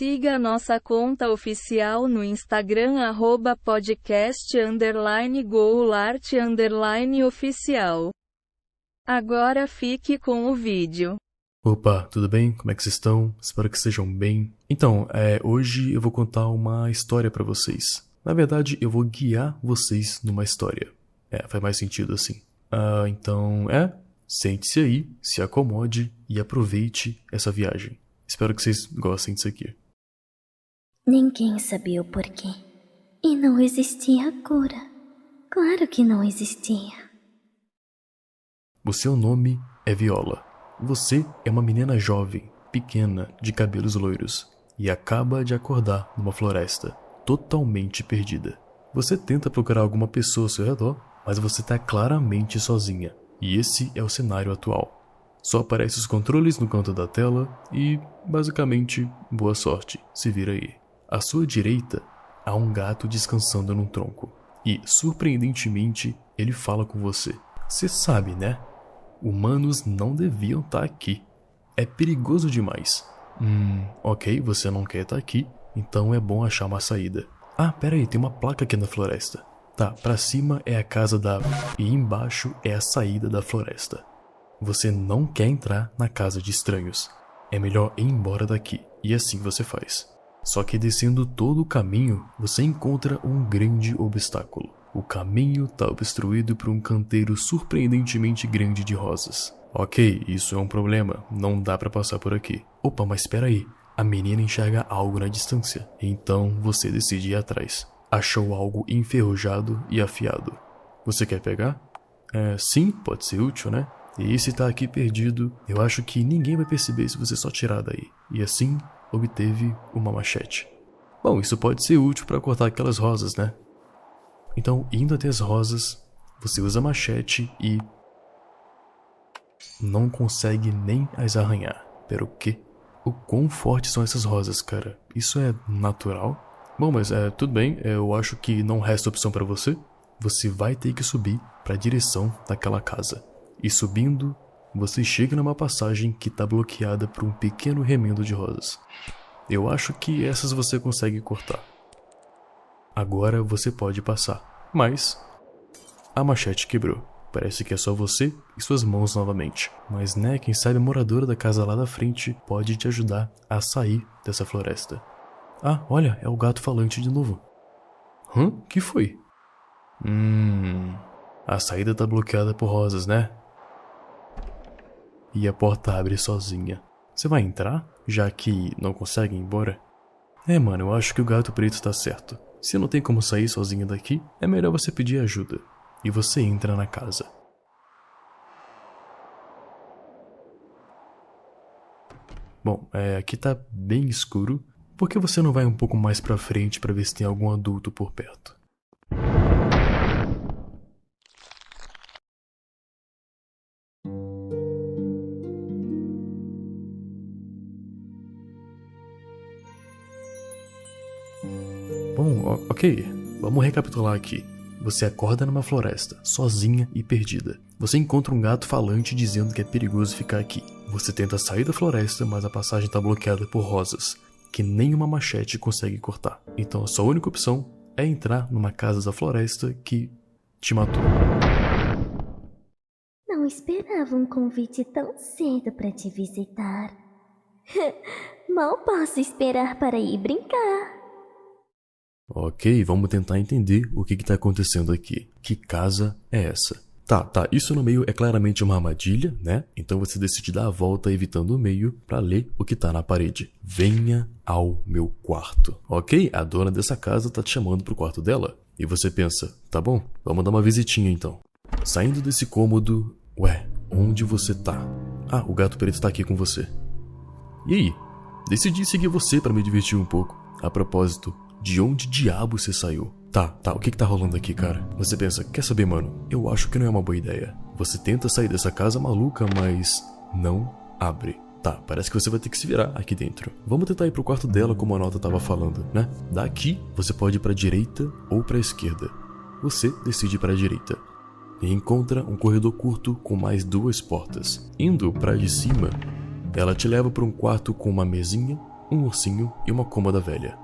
Siga nossa conta oficial no Instagram arroba podcast underline goulart underline oficial. Agora fique com o vídeo. Opa, tudo bem? Como é que vocês estão? Espero que estejam bem. Então, é, hoje eu vou contar uma história para vocês. Na verdade, eu vou guiar vocês numa história. É, faz mais sentido assim. Ah, então, é, sente-se aí, se acomode e aproveite essa viagem. Espero que vocês gostem disso aqui. Ninguém sabia o porquê. E não existia cura. Claro que não existia. O seu nome é Viola. Você é uma menina jovem, pequena, de cabelos loiros, e acaba de acordar numa floresta, totalmente perdida. Você tenta procurar alguma pessoa ao seu redor, mas você está claramente sozinha, e esse é o cenário atual. Só aparecem os controles no canto da tela e, basicamente, boa sorte, se vira aí. À sua direita, há um gato descansando num tronco. E, surpreendentemente, ele fala com você. Você sabe, né? Humanos não deviam estar tá aqui. É perigoso demais. Hum, ok, você não quer estar tá aqui, então é bom achar uma saída. Ah, pera aí, tem uma placa aqui na floresta. Tá, pra cima é a casa da... e embaixo é a saída da floresta. Você não quer entrar na casa de estranhos. É melhor ir embora daqui, e assim você faz. Só que descendo todo o caminho, você encontra um grande obstáculo. O caminho está obstruído por um canteiro surpreendentemente grande de rosas. Ok, isso é um problema, não dá para passar por aqui. Opa, mas espera aí. A menina enxerga algo na distância, então você decide ir atrás. Achou algo enferrujado e afiado. Você quer pegar? É, sim, pode ser útil, né? E se tá aqui perdido, eu acho que ninguém vai perceber se você só tirar daí. E assim, obteve uma machete. Bom, isso pode ser útil para cortar aquelas rosas, né? Então, indo até as rosas, você usa a machete e não consegue nem as arranhar. Pero que? O quão fortes são essas rosas, cara? Isso é natural? Bom, mas é, tudo bem, eu acho que não resta opção para você. Você vai ter que subir para a direção daquela casa. E subindo, você chega numa passagem que está bloqueada por um pequeno remendo de rosas. Eu acho que essas você consegue cortar. Agora você pode passar, mas a machete quebrou. Parece que é só você e suas mãos novamente. Mas né, quem sabe a moradora da casa lá da frente pode te ajudar a sair dessa floresta. Ah, olha, é o gato falante de novo. Hã? Que foi? Hum. A saída tá bloqueada por rosas, né? E a porta abre sozinha. Você vai entrar, já que não consegue ir embora? É, mano, eu acho que o gato preto tá certo. Se não tem como sair sozinho daqui, é melhor você pedir ajuda. E você entra na casa. Bom, é, aqui tá bem escuro. Por que você não vai um pouco mais pra frente para ver se tem algum adulto por perto? Bom, ok, vamos recapitular aqui. Você acorda numa floresta, sozinha e perdida. Você encontra um gato falante dizendo que é perigoso ficar aqui. Você tenta sair da floresta, mas a passagem está bloqueada por rosas, que nenhuma machete consegue cortar. Então a sua única opção é entrar numa casa da floresta que te matou. Não esperava um convite tão cedo para te visitar. Mal posso esperar para ir brincar. Ok, vamos tentar entender o que está acontecendo aqui. Que casa é essa? Tá, tá, isso no meio é claramente uma armadilha, né? Então você decide dar a volta evitando o meio para ler o que tá na parede. Venha ao meu quarto. Ok, a dona dessa casa tá te chamando pro quarto dela. E você pensa, tá bom, vamos dar uma visitinha então. Saindo desse cômodo, ué, onde você tá? Ah, o gato preto tá aqui com você. E aí? Decidi seguir você para me divertir um pouco. A propósito, de onde diabo você saiu? Tá, tá, o que que tá rolando aqui, cara? Você pensa, quer saber, mano? Eu acho que não é uma boa ideia. Você tenta sair dessa casa maluca, mas não abre. Tá, parece que você vai ter que se virar aqui dentro. Vamos tentar ir pro quarto dela como a nota tava falando, né? Daqui, você pode ir pra direita ou pra esquerda. Você decide para direita. E encontra um corredor curto com mais duas portas. Indo para de cima, ela te leva para um quarto com uma mesinha um ursinho e uma cômoda velha.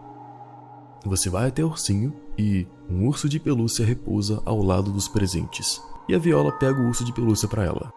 Você vai até o ursinho e um urso de pelúcia repousa ao lado dos presentes. E a Viola pega o urso de pelúcia para ela.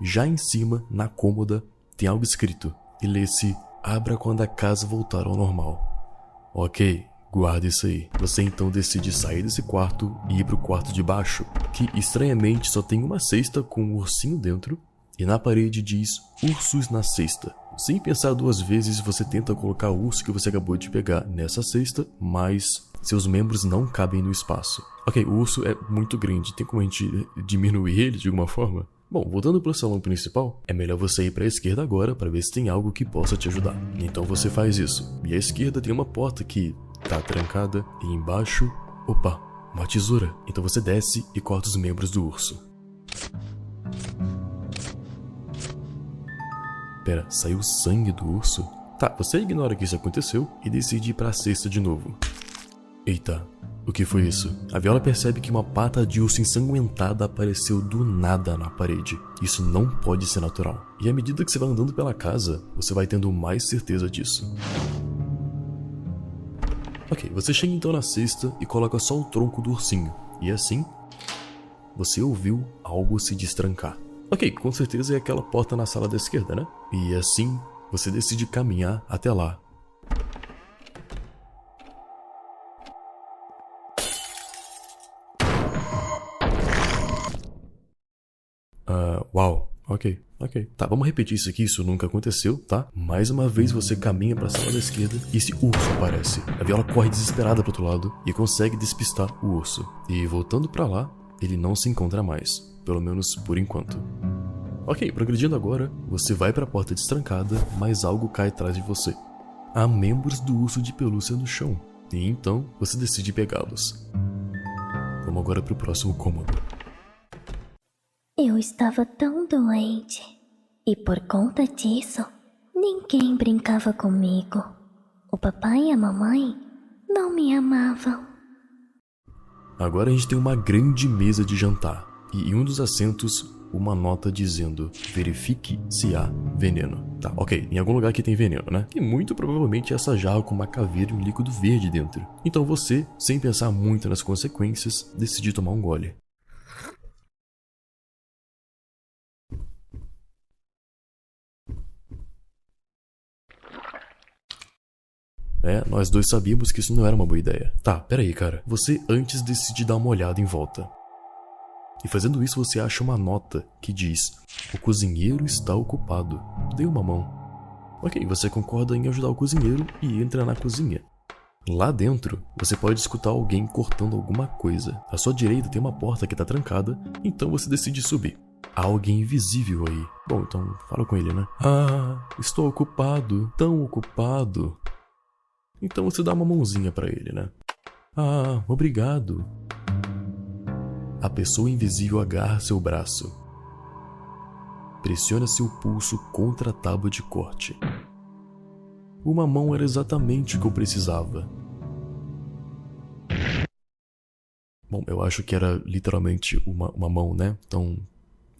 Já em cima, na cômoda, tem algo escrito e lê-se: Abra quando a casa voltar ao normal. Ok, guarda isso aí. Você então decide sair desse quarto e ir pro quarto de baixo, que estranhamente só tem uma cesta com um ursinho dentro e na parede diz ursos na cesta. Sem pensar duas vezes, você tenta colocar o urso que você acabou de pegar nessa cesta, mas seus membros não cabem no espaço. Ok, o urso é muito grande, tem como a gente diminuir ele de alguma forma? Bom, voltando para o salão principal, é melhor você ir para a esquerda agora para ver se tem algo que possa te ajudar. Então você faz isso. E à esquerda tem uma porta que tá trancada e embaixo, opa, uma tesoura. Então você desce e corta os membros do urso. Pera, saiu sangue do urso? Tá, você ignora que isso aconteceu e decide ir para a cesta de novo. Eita, o que foi isso? A Viola percebe que uma pata de urso ensanguentada apareceu do nada na parede. Isso não pode ser natural. E à medida que você vai andando pela casa, você vai tendo mais certeza disso. Ok, você chega então na cesta e coloca só o tronco do ursinho. E assim, você ouviu algo se destrancar. Ok, com certeza é aquela porta na sala da esquerda, né? E assim, você decide caminhar até lá. Uh, uau, ok, ok. Tá, vamos repetir isso aqui, isso nunca aconteceu, tá? Mais uma vez você caminha para a sala da esquerda e esse urso aparece. A Viola corre desesperada pro outro lado e consegue despistar o urso. E voltando para lá, ele não se encontra mais pelo menos por enquanto. Ok, progredindo agora, você vai para a porta destrancada, mas algo cai atrás de você. Há membros do urso de pelúcia no chão, e então você decide pegá-los. Vamos agora para o próximo cômodo. Eu estava tão doente, e por conta disso, ninguém brincava comigo. O papai e a mamãe não me amavam. Agora a gente tem uma grande mesa de jantar e em um dos assentos uma nota dizendo verifique se há veneno. Tá, ok, em algum lugar que tem veneno, né? E muito provavelmente essa jarra com uma caveira e um líquido verde dentro. Então você, sem pensar muito nas consequências, decide tomar um gole. É, nós dois sabíamos que isso não era uma boa ideia. Tá, peraí, cara. Você antes decide dar uma olhada em volta. E fazendo isso você acha uma nota que diz: O cozinheiro está ocupado. Dê uma mão. Ok, você concorda em ajudar o cozinheiro e entra na cozinha. Lá dentro, você pode escutar alguém cortando alguma coisa. À sua direita tem uma porta que está trancada, então você decide subir. Há alguém invisível aí. Bom, então fala com ele, né? Ah, estou ocupado, tão ocupado. Então você dá uma mãozinha para ele, né? Ah, obrigado. A pessoa invisível agarra seu braço. Pressiona seu pulso contra a tábua de corte. Uma mão era exatamente o que eu precisava. Bom, eu acho que era literalmente uma, uma mão, né? Então.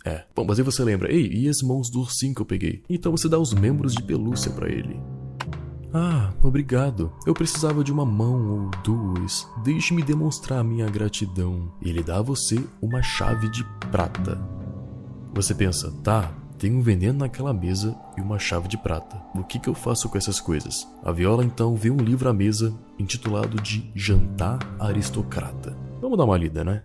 É. Bom, mas aí você lembra, ei, e as mãos do ursinho que eu peguei? Então você dá os membros de pelúcia para ele. Ah, obrigado. Eu precisava de uma mão ou duas. Deixe-me demonstrar minha gratidão. Ele dá a você uma chave de prata. Você pensa, tá, tem um veneno naquela mesa e uma chave de prata. O que, que eu faço com essas coisas? A Viola então vê um livro à mesa intitulado de Jantar Aristocrata. Vamos dar uma lida, né?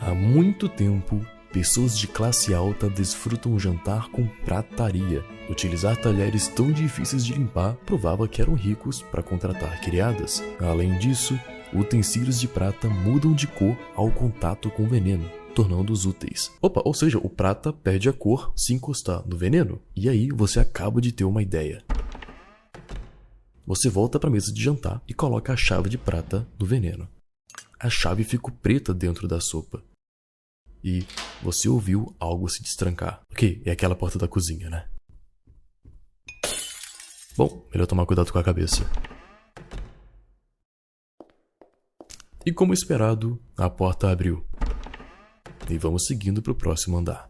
Há muito tempo, pessoas de classe alta desfrutam jantar com prataria. Utilizar talheres tão difíceis de limpar provava que eram ricos para contratar criadas. Além disso, utensílios de prata mudam de cor ao contato com veneno, tornando-os úteis. Opa, ou seja, o prata perde a cor se encostar no veneno. E aí você acaba de ter uma ideia. Você volta para a mesa de jantar e coloca a chave de prata no veneno. A chave fica preta dentro da sopa e você ouviu algo se destrancar. Ok, é aquela porta da cozinha, né? Bom, melhor tomar cuidado com a cabeça. E como esperado, a porta abriu. E vamos seguindo para o próximo andar.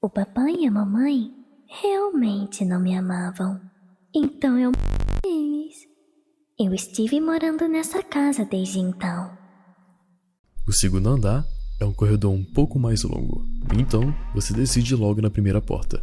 O papai e a mamãe realmente não me amavam. Então eu eles. Eu estive morando nessa casa desde então. O segundo andar é um corredor um pouco mais longo, então você decide logo na primeira porta.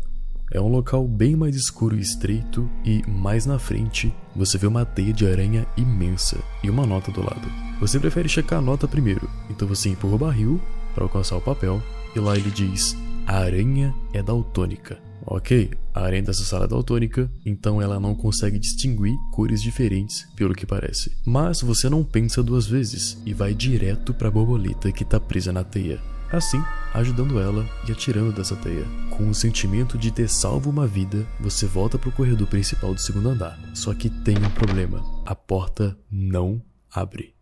É um local bem mais escuro e estreito, e mais na frente você vê uma teia de aranha imensa e uma nota do lado. Você prefere checar a nota primeiro, então você empurra o barril para alcançar o papel, e lá ele diz: A aranha é daltônica. Ok, a aranha dessa sala é daltônica, então ela não consegue distinguir cores diferentes, pelo que parece. Mas você não pensa duas vezes e vai direto para a borboleta que está presa na teia assim ajudando ela e atirando dessa teia. Com o sentimento de ter salvo uma vida, você volta para o corredor principal do segundo andar. Só que tem um problema: a porta não abre.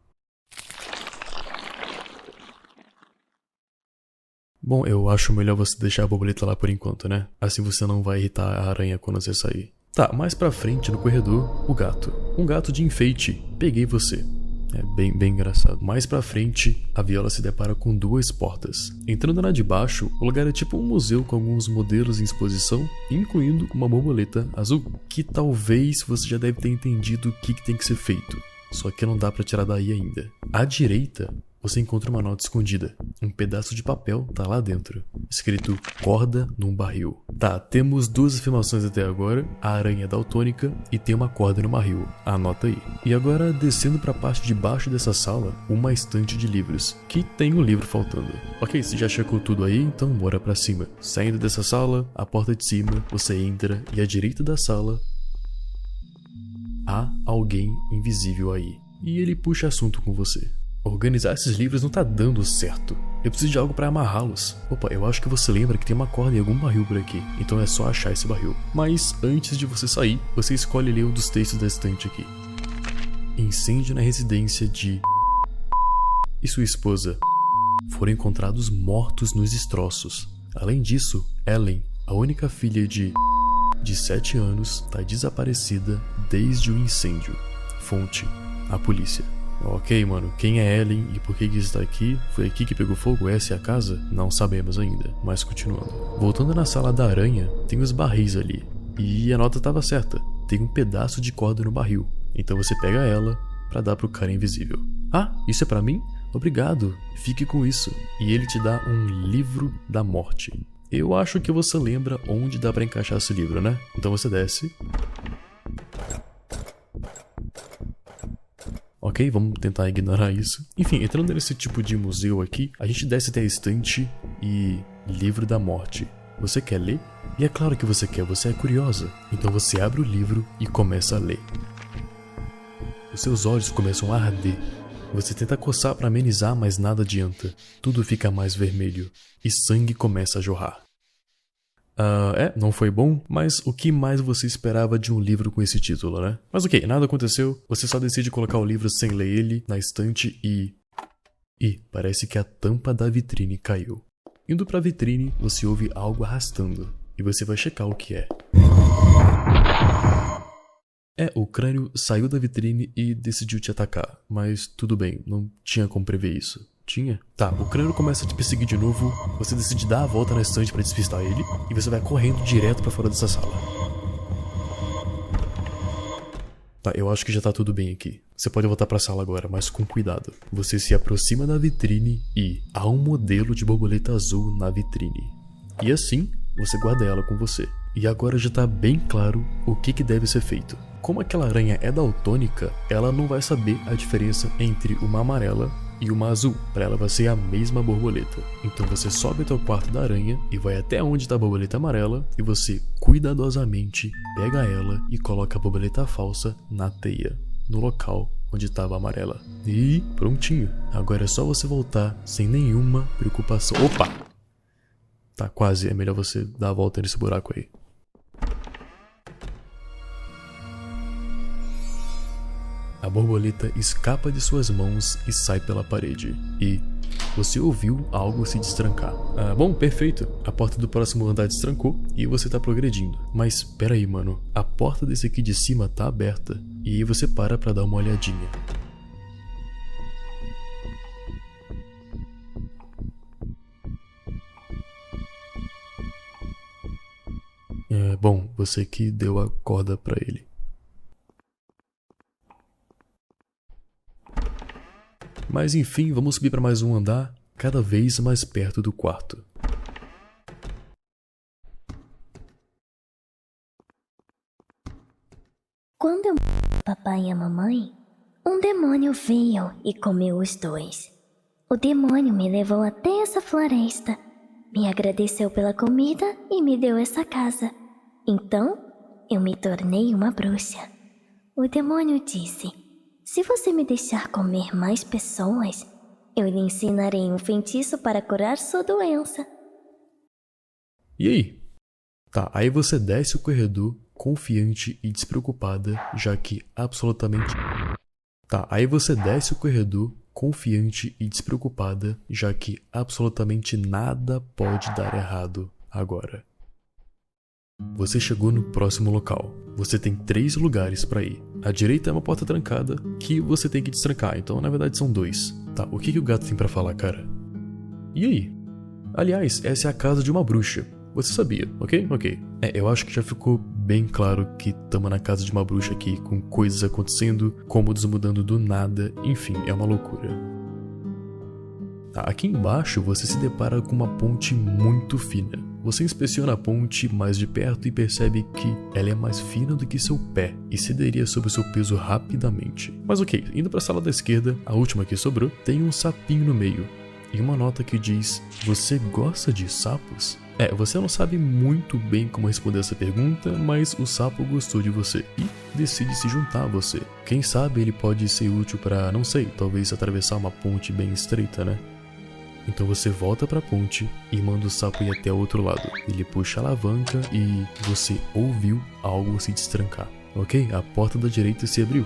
Bom, eu acho melhor você deixar a borboleta lá por enquanto, né? Assim você não vai irritar a aranha quando você sair. Tá, mais pra frente no corredor, o gato. Um gato de enfeite. Peguei você. É bem, bem engraçado. Mais pra frente, a Viola se depara com duas portas. Entrando na de baixo, o lugar é tipo um museu com alguns modelos em exposição, incluindo uma borboleta azul, que talvez você já deve ter entendido o que, que tem que ser feito. Só que não dá para tirar daí ainda. À direita, você encontra uma nota escondida. Um pedaço de papel tá lá dentro, escrito corda num barril. Tá, temos duas afirmações até agora: a aranha é daltônica e tem uma corda no barril. Anota aí. E agora, descendo para a parte de baixo dessa sala, uma estante de livros, que tem um livro faltando. Ok, você já checou tudo aí, então bora para cima. Saindo dessa sala, a porta de cima, você entra e à direita da sala há alguém invisível aí. E ele puxa assunto com você. Organizar esses livros não tá dando certo. Eu preciso de algo para amarrá-los. Opa, eu acho que você lembra que tem uma corda em algum barril por aqui, então é só achar esse barril. Mas antes de você sair, você escolhe ler um dos textos da estante aqui. Incêndio na residência de e sua esposa foram encontrados mortos nos destroços. Além disso, Ellen, a única filha de de 7 anos, está desaparecida desde o incêndio. Fonte: a polícia. Ok, mano, quem é Ellen e por que, está aqui? Foi aqui que pegou fogo? Essa é a casa? Não sabemos ainda, mas continuando. Voltando na sala da aranha, tem os barris ali. E a nota estava certa. Tem um pedaço de corda no barril. Então você pega ela para dar pro cara invisível. Ah, isso é para mim? Obrigado, fique com isso. E ele te dá um livro da morte. Eu acho que você lembra onde dá para encaixar esse livro, né? Então você desce Ok, vamos tentar ignorar isso. Enfim, entrando nesse tipo de museu aqui, a gente desce até a estante e. Livro da Morte. Você quer ler? E é claro que você quer, você é curiosa. Então você abre o livro e começa a ler. Os seus olhos começam a arder. Você tenta coçar para amenizar, mas nada adianta. Tudo fica mais vermelho e sangue começa a jorrar. Uh, é, não foi bom, mas o que mais você esperava de um livro com esse título, né? Mas ok, nada aconteceu, você só decide colocar o livro sem ler ele na estante e. E parece que a tampa da vitrine caiu. Indo pra vitrine, você ouve algo arrastando, e você vai checar o que é. É, o crânio saiu da vitrine e decidiu te atacar, mas tudo bem, não tinha como prever isso. Tinha? Tá, o crânio começa a te perseguir de novo, você decide dar a volta na estante para despistar ele, e você vai correndo direto para fora dessa sala. Tá, eu acho que já tá tudo bem aqui. Você pode voltar para a sala agora, mas com cuidado. Você se aproxima da vitrine e há um modelo de borboleta azul na vitrine. E assim, você guarda ela com você. E agora já tá bem claro o que, que deve ser feito. Como aquela aranha é daltônica, ela não vai saber a diferença entre uma amarela e uma azul. Para ela vai ser a mesma borboleta. Então você sobe até o quarto da aranha e vai até onde está a borboleta amarela e você cuidadosamente pega ela e coloca a borboleta falsa na teia, no local onde estava a amarela. E prontinho. Agora é só você voltar sem nenhuma preocupação. Opa! Tá quase, é melhor você dar a volta nesse buraco aí. A borboleta escapa de suas mãos e sai pela parede. E você ouviu algo se destrancar. Ah, bom, perfeito. A porta do próximo andar destrancou e você tá progredindo. Mas peraí, mano. A porta desse aqui de cima tá aberta. E você para pra dar uma olhadinha. É, bom, você que deu a corda para ele. Mas enfim, vamos subir para mais um andar, cada vez mais perto do quarto. Quando eu papai e a mamãe, um demônio veio e comeu os dois. O demônio me levou até essa floresta, me agradeceu pela comida e me deu essa casa. Então, eu me tornei uma bruxa. O demônio disse: Se você me deixar comer mais pessoas, eu lhe ensinarei um feitiço para curar sua doença. E aí? Tá, aí você desce o corredor confiante e despreocupada, já que absolutamente. Tá, aí você desce o corredor confiante e despreocupada, já que absolutamente nada pode dar errado agora. Você chegou no próximo local. Você tem três lugares para ir. A direita é uma porta trancada que você tem que destrancar, então na verdade são dois. Tá, o que, que o gato tem para falar, cara? E aí? Aliás, essa é a casa de uma bruxa. Você sabia, ok? Ok. É, eu acho que já ficou bem claro que estamos na casa de uma bruxa aqui, com coisas acontecendo, cômodos mudando do nada, enfim, é uma loucura. Tá, aqui embaixo você se depara com uma ponte muito fina. Você inspeciona a ponte mais de perto e percebe que ela é mais fina do que seu pé e cederia sob seu peso rapidamente. Mas ok, indo para a sala da esquerda, a última que sobrou, tem um sapinho no meio e uma nota que diz: Você gosta de sapos? É, você não sabe muito bem como responder essa pergunta, mas o sapo gostou de você e decide se juntar a você. Quem sabe ele pode ser útil para, não sei, talvez atravessar uma ponte bem estreita, né? Então você volta para a ponte e manda o sapo ir até o outro lado. Ele puxa a alavanca e você ouviu algo se destrancar. Ok? A porta da direita se abriu.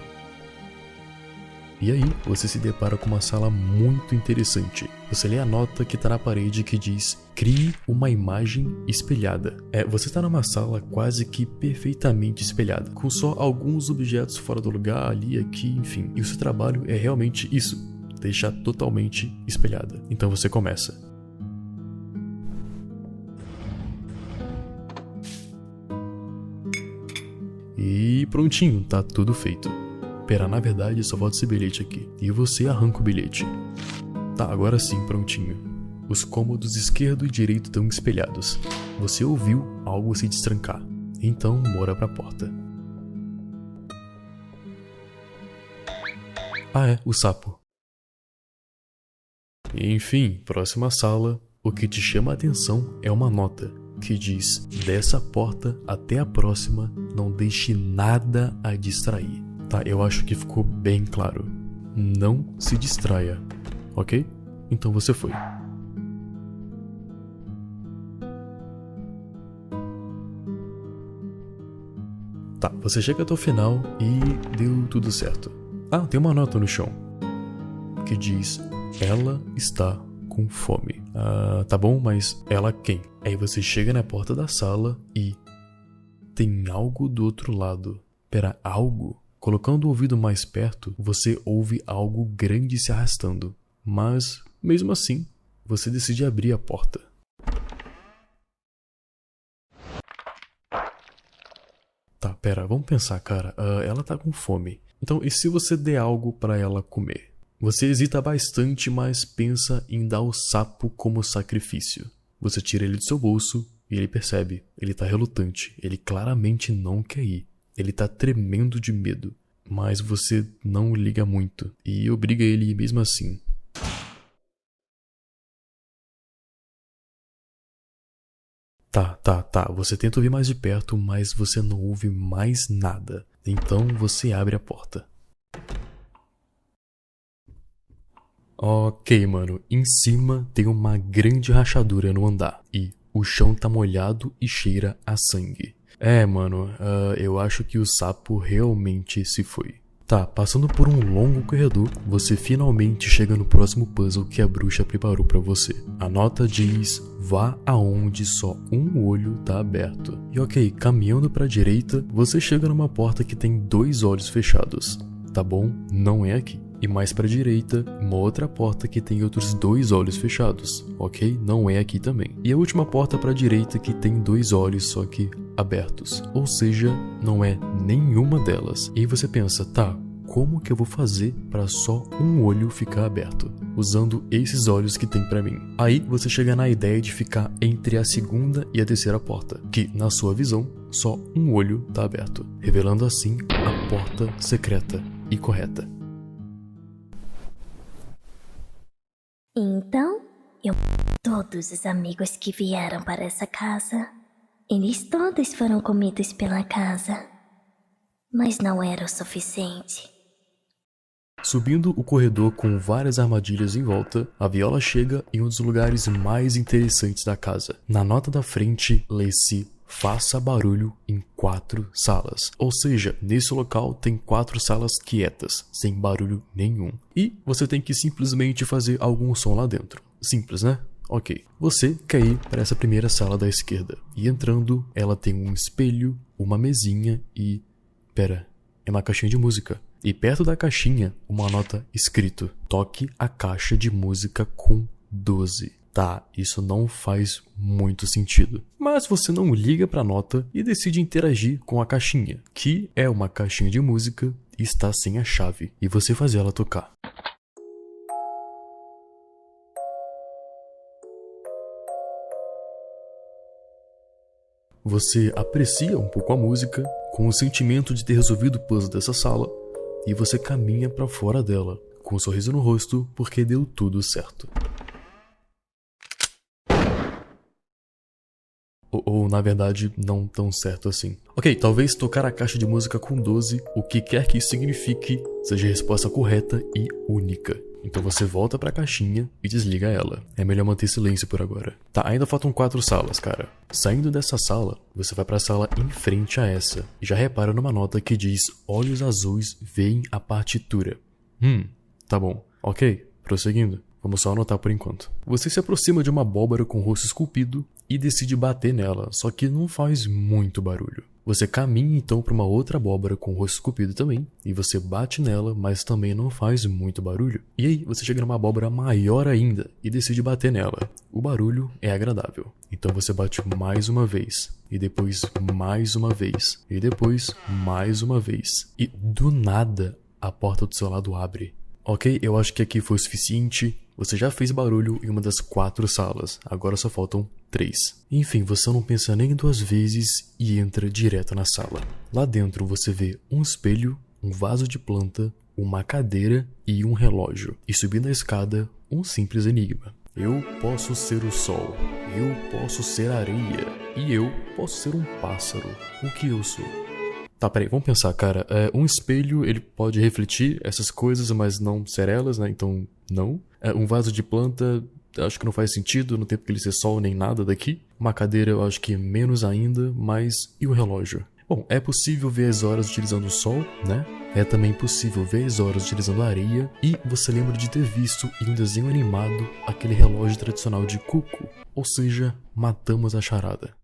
E aí, você se depara com uma sala muito interessante. Você lê a nota que está na parede que diz: Crie uma imagem espelhada. É, você está numa sala quase que perfeitamente espelhada, com só alguns objetos fora do lugar, ali, aqui, enfim. E o seu trabalho é realmente isso: deixar totalmente espelhada. Então você começa. E prontinho, tá tudo feito. Pera, na verdade só falta esse bilhete aqui. E você arranca o bilhete. Tá, agora sim, prontinho. Os cômodos esquerdo e direito estão espelhados. Você ouviu algo se destrancar. Então, mora pra porta. Ah, é, o sapo. Enfim, próxima sala. O que te chama a atenção é uma nota que diz: Dessa porta até a próxima, não deixe nada a distrair. Tá, eu acho que ficou bem claro. Não se distraia, ok? Então você foi. Tá, você chega até o final e deu tudo certo. Ah, tem uma nota no chão que diz: Ela está com fome. Ah, tá bom, mas ela quem? Aí você chega na porta da sala e tem algo do outro lado. Pera, algo? Colocando o ouvido mais perto, você ouve algo grande se arrastando, mas, mesmo assim, você decide abrir a porta. Tá, pera, vamos pensar, cara. Uh, ela tá com fome. Então, e se você der algo para ela comer? Você hesita bastante, mas pensa em dar o sapo como sacrifício. Você tira ele do seu bolso e ele percebe. Ele tá relutante. Ele claramente não quer ir. Ele tá tremendo de medo, mas você não liga muito e obriga ele mesmo assim. Tá, tá, tá. Você tenta ouvir mais de perto, mas você não ouve mais nada. Então você abre a porta. Ok, mano. Em cima tem uma grande rachadura no andar e o chão tá molhado e cheira a sangue. É, mano, uh, eu acho que o sapo realmente se foi. Tá, passando por um longo corredor, você finalmente chega no próximo puzzle que a bruxa preparou para você. A nota diz: vá aonde só um olho tá aberto. E ok, caminhando para direita, você chega numa porta que tem dois olhos fechados. Tá bom? Não é aqui. E mais para a direita, uma outra porta que tem outros dois olhos fechados, ok? Não é aqui também. E a última porta para a direita que tem dois olhos, só que abertos, ou seja, não é nenhuma delas. E aí você pensa, tá, como que eu vou fazer para só um olho ficar aberto, usando esses olhos que tem para mim. Aí você chega na ideia de ficar entre a segunda e a terceira porta, que na sua visão só um olho tá aberto, revelando assim a porta secreta e correta. Então, eu todos os amigos que vieram para essa casa. Eles todos foram comidos pela casa. Mas não era o suficiente. Subindo o corredor com várias armadilhas em volta, a Viola chega em um dos lugares mais interessantes da casa. Na nota da frente, lê-se faça barulho em quatro salas. Ou seja, nesse local tem quatro salas quietas, sem barulho nenhum. E você tem que simplesmente fazer algum som lá dentro. Simples, né? Ok. Você quer ir para essa primeira sala da esquerda. E entrando, ela tem um espelho, uma mesinha e. Pera, é uma caixinha de música. E perto da caixinha, uma nota escrito: Toque a caixa de música com 12. Tá, isso não faz muito sentido. Mas você não liga para a nota e decide interagir com a caixinha, que é uma caixinha de música e está sem a chave, e você faz ela tocar. Você aprecia um pouco a música, com o sentimento de ter resolvido o puzzle dessa sala, e você caminha para fora dela, com um sorriso no rosto, porque deu tudo certo. Ou, ou, na verdade, não tão certo assim. Ok, talvez tocar a caixa de música com 12, o que quer que isso signifique, seja a resposta correta e única. Então você volta para a caixinha e desliga ela. É melhor manter silêncio por agora. Tá, ainda faltam quatro salas, cara. Saindo dessa sala, você vai para a sala em frente a essa e já repara numa nota que diz: Olhos azuis veem a partitura. Hum, tá bom. Ok, prosseguindo. Vamos só anotar por enquanto. Você se aproxima de uma abóbora com rosto esculpido e decide bater nela, só que não faz muito barulho. Você caminha então para uma outra abóbora com o rosto esculpido também, e você bate nela, mas também não faz muito barulho. E aí você chega numa abóbora maior ainda e decide bater nela. O barulho é agradável. Então você bate mais uma vez, e depois mais uma vez, e depois mais uma vez. E do nada a porta do seu lado abre. Ok, eu acho que aqui foi o suficiente. Você já fez barulho em uma das quatro salas, agora só faltam três. Enfim, você não pensa nem duas vezes e entra direto na sala. Lá dentro você vê um espelho, um vaso de planta, uma cadeira e um relógio. E subindo a escada, um simples enigma. Eu posso ser o sol, eu posso ser areia e eu posso ser um pássaro. O que eu sou? Tá, peraí, vamos pensar, cara. É, um espelho, ele pode refletir essas coisas, mas não ser elas, né? Então, não. É, um vaso de planta, acho que não faz sentido, não tem porque ele ser sol nem nada daqui. Uma cadeira, eu acho que menos ainda, mas e o relógio? Bom, é possível ver as horas utilizando o sol, né? É também possível ver as horas utilizando a areia, e você lembra de ter visto em um desenho animado aquele relógio tradicional de cuco, ou seja, matamos a charada.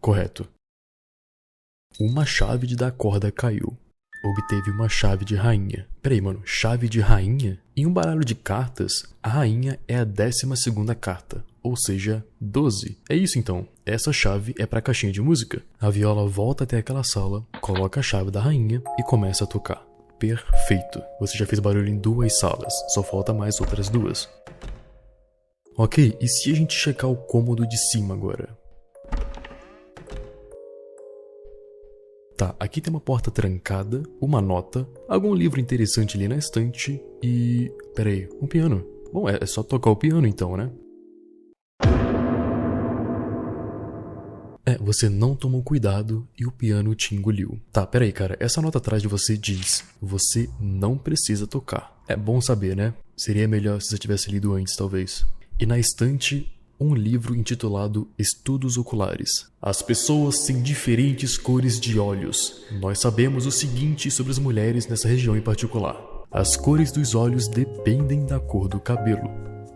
Correto. Uma chave de dar corda caiu obteve uma chave de rainha. Peraí, mano, chave de rainha? Em um baralho de cartas, a rainha é a décima segunda carta, ou seja, 12. É isso então. Essa chave é para a caixinha de música. A viola volta até aquela sala, coloca a chave da rainha e começa a tocar. Perfeito. Você já fez barulho em duas salas, só falta mais outras duas. Ok, e se a gente checar o cômodo de cima agora? Tá, aqui tem uma porta trancada, uma nota, algum livro interessante ali na estante e. Peraí, um piano. Bom, é, é só tocar o piano então, né? É, você não tomou cuidado e o piano te engoliu. Tá, peraí, cara. Essa nota atrás de você diz: Você não precisa tocar. É bom saber, né? Seria melhor se você tivesse lido antes, talvez. E na estante um livro intitulado Estudos Oculares. As pessoas têm diferentes cores de olhos. Nós sabemos o seguinte sobre as mulheres nessa região em particular. As cores dos olhos dependem da cor do cabelo.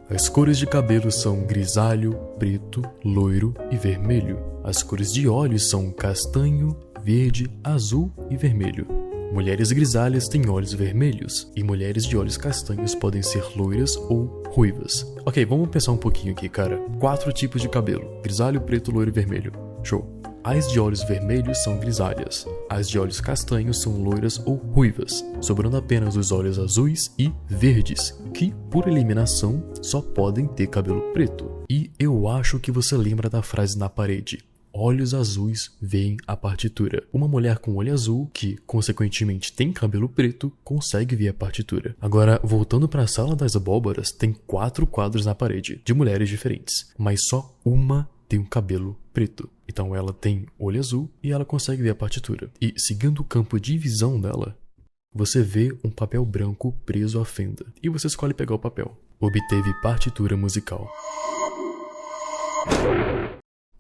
As cores de cabelo são grisalho, preto, loiro e vermelho. As cores de olhos são castanho, verde, azul e vermelho. Mulheres grisalhas têm olhos vermelhos, e mulheres de olhos castanhos podem ser loiras ou ruivas. Ok, vamos pensar um pouquinho aqui, cara. Quatro tipos de cabelo: grisalho, preto, loiro e vermelho. Show. As de olhos vermelhos são grisalhas, as de olhos castanhos são loiras ou ruivas, sobrando apenas os olhos azuis e verdes, que, por eliminação, só podem ter cabelo preto. E eu acho que você lembra da frase na parede: olhos azuis veem a partitura. Uma mulher com olho azul, que consequentemente tem cabelo preto, consegue ver a partitura. Agora, voltando para a sala das abóboras, tem quatro quadros na parede, de mulheres diferentes, mas só uma tem um cabelo preto. Então ela tem olho azul e ela consegue ver a partitura. E seguindo o campo de visão dela, você vê um papel branco preso à fenda e você escolhe pegar o papel. Obteve partitura musical.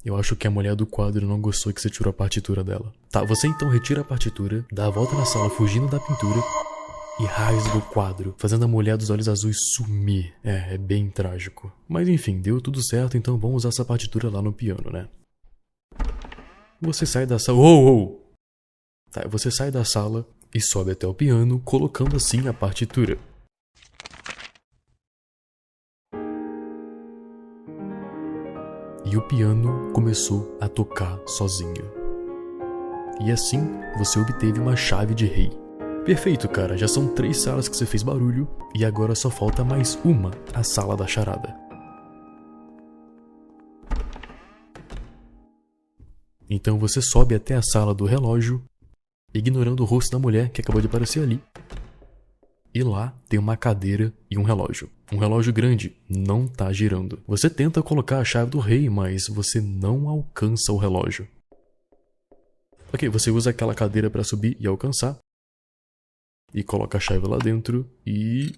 Eu acho que a mulher do quadro não gostou que você tirou a partitura dela. Tá, você então retira a partitura, dá a volta na sala fugindo da pintura e rasga o quadro, fazendo a mulher dos olhos azuis sumir. É, é bem trágico. Mas enfim, deu tudo certo, então vamos usar essa partitura lá no piano, né? Você sai da sala. Oh! Tá, você sai da sala e sobe até o piano, colocando assim a partitura. E o piano começou a tocar sozinho. E assim você obteve uma chave de rei. Perfeito, cara, já são três salas que você fez barulho e agora só falta mais uma, a sala da charada. Então você sobe até a sala do relógio, ignorando o rosto da mulher que acabou de aparecer ali. E lá tem uma cadeira e um relógio. Um relógio grande não tá girando. Você tenta colocar a chave do rei, mas você não alcança o relógio. Ok, você usa aquela cadeira para subir e alcançar. E coloca a chave lá dentro e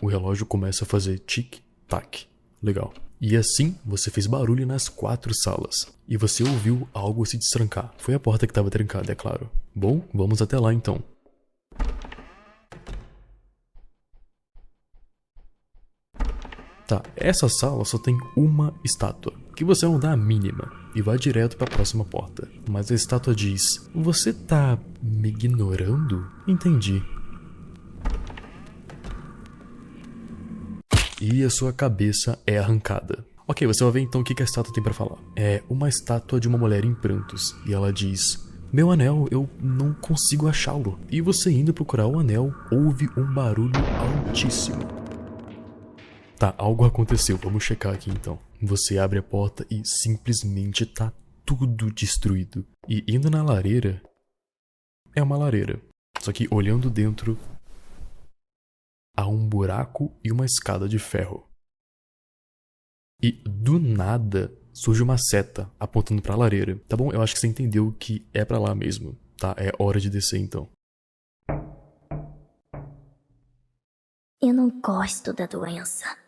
o relógio começa a fazer tic-tac. Legal. E assim você fez barulho nas quatro salas. E você ouviu algo se destrancar. Foi a porta que estava trancada, é claro. Bom, vamos até lá então. Tá, essa sala só tem uma estátua, que você não dá a mínima e vai direto para a próxima porta. Mas a estátua diz: Você tá me ignorando? Entendi. e a sua cabeça é arrancada. Ok, você vai ver então o que a estátua tem para falar. É uma estátua de uma mulher em prantos e ela diz: Meu anel, eu não consigo achá-lo. E você indo procurar o anel, ouve um barulho altíssimo. Tá, algo aconteceu, vamos checar aqui então. Você abre a porta e simplesmente tá tudo destruído. E indo na lareira, é uma lareira. Só que olhando dentro, há um buraco e uma escada de ferro. E do nada surge uma seta apontando para a lareira. Tá bom? Eu acho que você entendeu que é para lá mesmo. Tá, é hora de descer então. Eu não gosto da doença.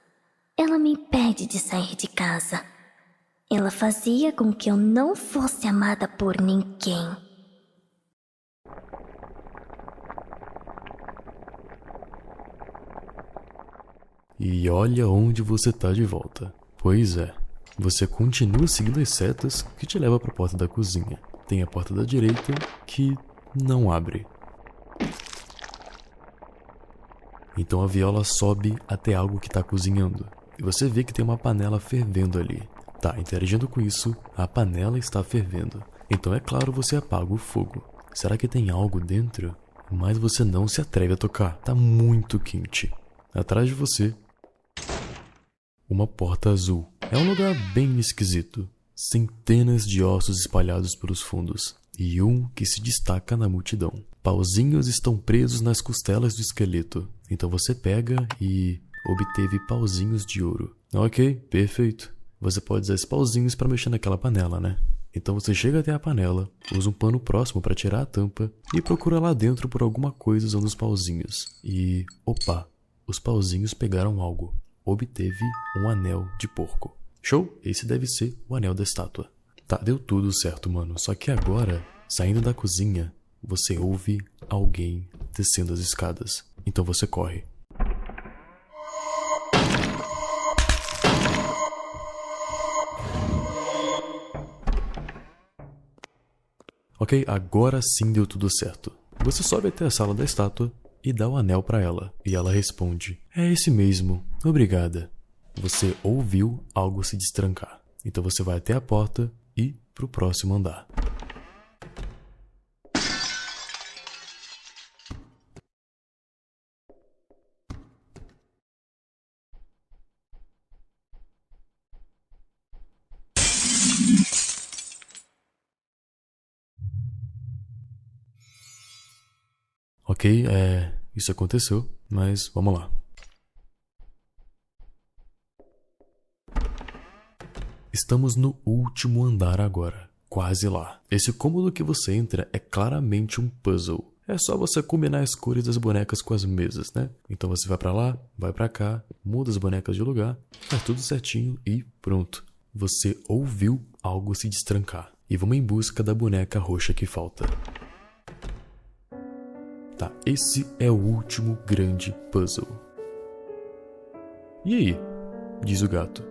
Ela me impede de sair de casa. Ela fazia com que eu não fosse amada por ninguém. E olha onde você tá de volta. Pois é, você continua seguindo as setas que te leva para a porta da cozinha. Tem a porta da direita que não abre. Então a viola sobe até algo que está cozinhando. E você vê que tem uma panela fervendo ali. Tá, interagindo com isso, a panela está fervendo. Então é claro, você apaga o fogo. Será que tem algo dentro? Mas você não se atreve a tocar. Tá muito quente. Atrás de você uma porta azul. É um lugar bem esquisito. Centenas de ossos espalhados pelos fundos. E um que se destaca na multidão. Pauzinhos estão presos nas costelas do esqueleto. Então você pega e obteve pauzinhos de ouro. Ok, perfeito. Você pode usar esses pauzinhos para mexer naquela panela, né? Então você chega até a panela, usa um pano próximo para tirar a tampa e procura lá dentro por alguma coisa usando os pauzinhos. E opa, os pauzinhos pegaram algo obteve um anel de porco. Show? Esse deve ser o anel da estátua. Tá, deu tudo certo, mano. Só que agora, saindo da cozinha, você ouve alguém descendo as escadas. Então você corre. Ok, agora sim deu tudo certo. Você sobe até a sala da estátua e dá o anel para ela. E ela responde: É esse mesmo, obrigada. Você ouviu algo se destrancar. Então você vai até a porta e pro próximo andar. Ok, é. Isso aconteceu, mas vamos lá. Estamos no último andar agora, quase lá. Esse cômodo que você entra é claramente um puzzle. É só você combinar as cores das bonecas com as mesas, né? Então você vai para lá, vai para cá, muda as bonecas de lugar, faz tudo certinho e pronto. Você ouviu algo se destrancar. E vamos em busca da boneca roxa que falta. Tá, esse é o último grande puzzle. E aí? Diz o gato.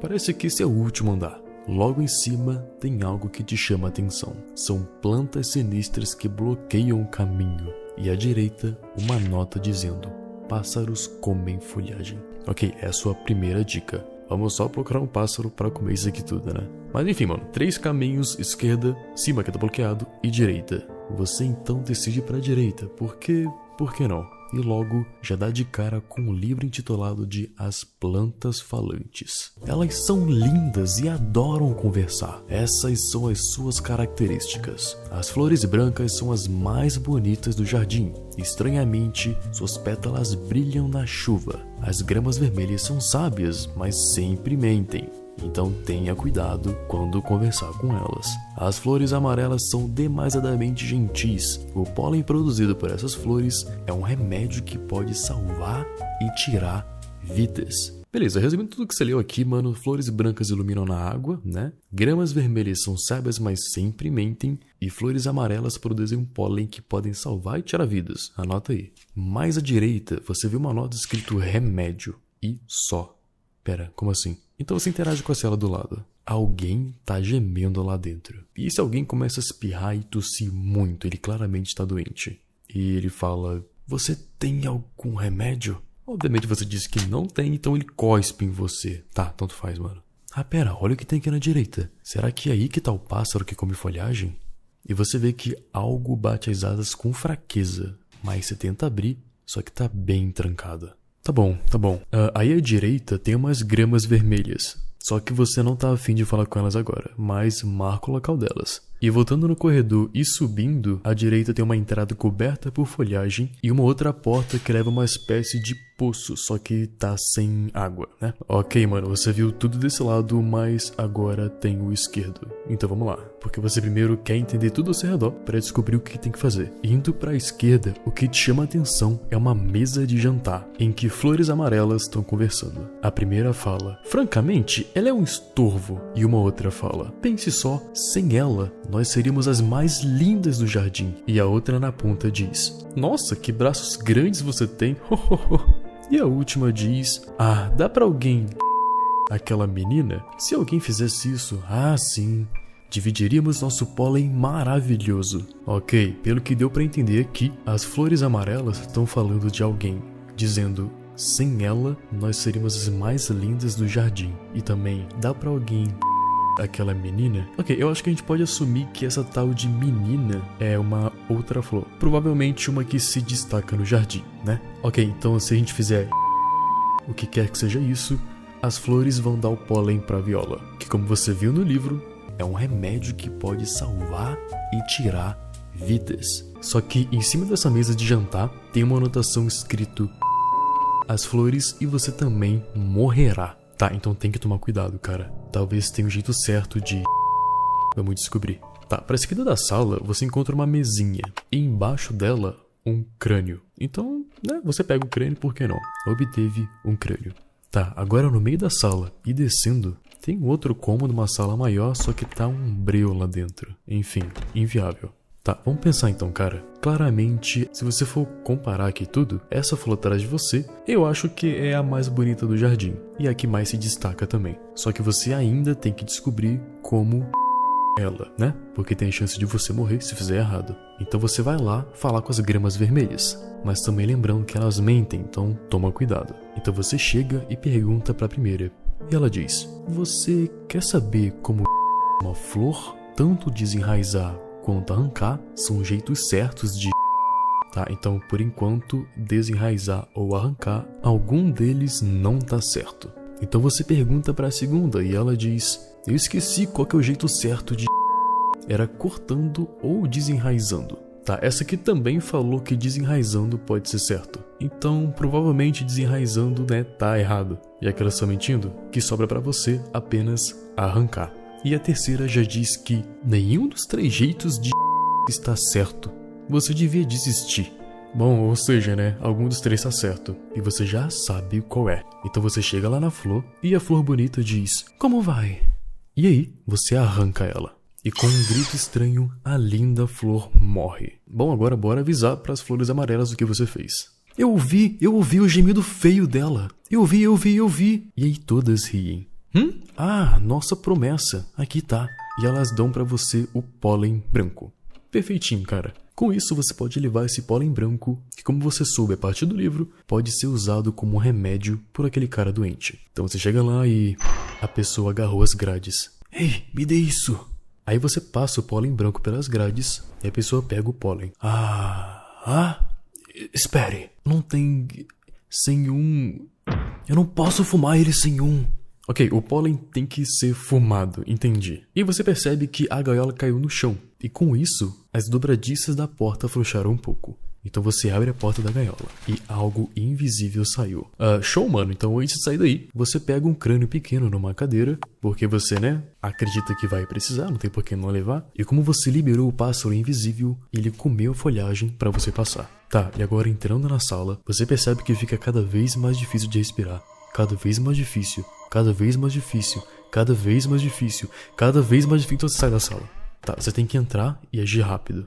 Parece que esse é o último andar. Logo em cima tem algo que te chama a atenção. São plantas sinistras que bloqueiam o caminho. E à direita, uma nota dizendo: Pássaros comem folhagem. Ok, é a sua primeira dica. Vamos só procurar um pássaro para comer isso aqui tudo, né? Mas enfim, mano, três caminhos: esquerda, cima que tá bloqueado e direita. Você então decide para a direita, porque por que não? E logo já dá de cara com um livro intitulado de As Plantas Falantes. Elas são lindas e adoram conversar. Essas são as suas características. As flores brancas são as mais bonitas do jardim. Estranhamente, suas pétalas brilham na chuva. As gramas vermelhas são sábias, mas sempre mentem então tenha cuidado quando conversar com elas. As flores amarelas são demasiadamente gentis. O pólen produzido por essas flores é um remédio que pode salvar e tirar vidas. Beleza, resumindo tudo que você leu aqui, mano, flores brancas iluminam na água, né? Gramas vermelhas são sábias, mas sempre mentem. E flores amarelas produzem um pólen que podem salvar e tirar vidas. Anota aí. Mais à direita, você vê uma nota escrito remédio. E só. Pera, como assim? Então você interage com a cela do lado. Alguém tá gemendo lá dentro. E esse alguém começa a espirrar e tossir muito, ele claramente está doente. E ele fala: Você tem algum remédio? Obviamente você disse que não tem, então ele cospe em você. Tá, tanto faz, mano. Ah, pera, olha o que tem aqui na direita. Será que é aí que tá o pássaro que come folhagem? E você vê que algo bate as asas com fraqueza, mas você tenta abrir, só que tá bem trancada. Tá bom, tá bom. Uh, aí à direita tem umas gramas vermelhas. Só que você não tá afim de falar com elas agora, mas marca o local delas. E voltando no corredor e subindo, à direita tem uma entrada coberta por folhagem e uma outra porta que leva uma espécie de poço, só que tá sem água, né? Ok, mano, você viu tudo desse lado, mas agora tem o esquerdo. Então vamos lá, porque você primeiro quer entender tudo ao seu redor para descobrir o que tem que fazer. Indo para a esquerda, o que te chama a atenção é uma mesa de jantar em que flores amarelas estão conversando. A primeira fala: "Francamente, ela é um estorvo", e uma outra fala: "Pense só, sem ela nós seríamos as mais lindas do jardim. E a outra na ponta diz: Nossa, que braços grandes você tem! e a última diz: Ah, dá para alguém. Aquela menina? Se alguém fizesse isso, ah, sim, dividiríamos nosso pólen maravilhoso. Ok, pelo que deu para entender aqui, as flores amarelas estão falando de alguém, dizendo sem ela nós seríamos as mais lindas do jardim. E também dá para alguém aquela menina. Ok, eu acho que a gente pode assumir que essa tal de menina é uma outra flor. Provavelmente uma que se destaca no jardim, né? Ok, então se a gente fizer o que quer que seja isso, as flores vão dar o pólen para a viola, que como você viu no livro, é um remédio que pode salvar e tirar vidas. Só que em cima dessa mesa de jantar tem uma anotação escrito as flores e você também morrerá. Tá, então tem que tomar cuidado, cara. Talvez tenha um jeito certo de. Vamos descobrir. Tá, para a esquerda da sala você encontra uma mesinha e embaixo dela um crânio. Então, né, você pega o crânio, por que não? Obteve um crânio. Tá, agora no meio da sala e descendo, tem outro cômodo, uma sala maior, só que tá um breu lá dentro. Enfim, inviável. Tá, vamos pensar então, cara. Claramente, se você for comparar aqui tudo, essa flor atrás de você, eu acho que é a mais bonita do jardim. E a que mais se destaca também. Só que você ainda tem que descobrir como ela, né? Porque tem a chance de você morrer se fizer errado. Então você vai lá falar com as gramas vermelhas. Mas também lembrando que elas mentem, então toma cuidado. Então você chega e pergunta para a primeira. E ela diz: Você quer saber como uma flor, tanto desenraizar quanto arrancar, são jeitos certos de tá? Então, por enquanto, desenraizar ou arrancar, algum deles não tá certo. Então você pergunta para a segunda e ela diz: "Eu esqueci qual que é o jeito certo de era cortando ou desenraizando". Tá, essa aqui também falou que desenraizando pode ser certo. Então, provavelmente desenraizando, né, tá errado. E aquela está mentindo, que sobra para você apenas arrancar. E a terceira já diz que nenhum dos três jeitos de está certo. Você devia desistir. Bom, ou seja, né? Algum dos três está certo. E você já sabe qual é. Então você chega lá na flor e a flor bonita diz: Como vai? E aí, você arranca ela. E com um grito estranho, a linda flor morre. Bom, agora bora avisar para as flores amarelas o que você fez. Eu ouvi, eu ouvi o gemido feio dela. Eu ouvi, eu ouvi, eu ouvi. E aí todas riem. Hum? Ah, nossa promessa. Aqui tá. E elas dão para você o pólen branco. Perfeitinho, cara. Com isso, você pode levar esse pólen branco, que, como você soube a partir do livro, pode ser usado como remédio por aquele cara doente. Então você chega lá e. a pessoa agarrou as grades. Ei, me dê isso! Aí você passa o pólen branco pelas grades e a pessoa pega o pólen. Ah. Ah? Espere. Não tem. sem um. Eu não posso fumar ele sem um. Ok, o pólen tem que ser fumado, entendi. E você percebe que a gaiola caiu no chão. E com isso, as dobradiças da porta afrouxaram um pouco. Então você abre a porta da gaiola e algo invisível saiu. Uh, show, mano. Então antes de sair daí, você pega um crânio pequeno numa cadeira, porque você, né, acredita que vai precisar, não tem por que não levar. E como você liberou o pássaro invisível, ele comeu a folhagem para você passar. Tá, e agora entrando na sala, você percebe que fica cada vez mais difícil de respirar. Cada vez mais difícil, cada vez mais difícil, cada vez mais difícil, cada vez mais difícil. Então você sai da sala. Tá, você tem que entrar e agir rápido.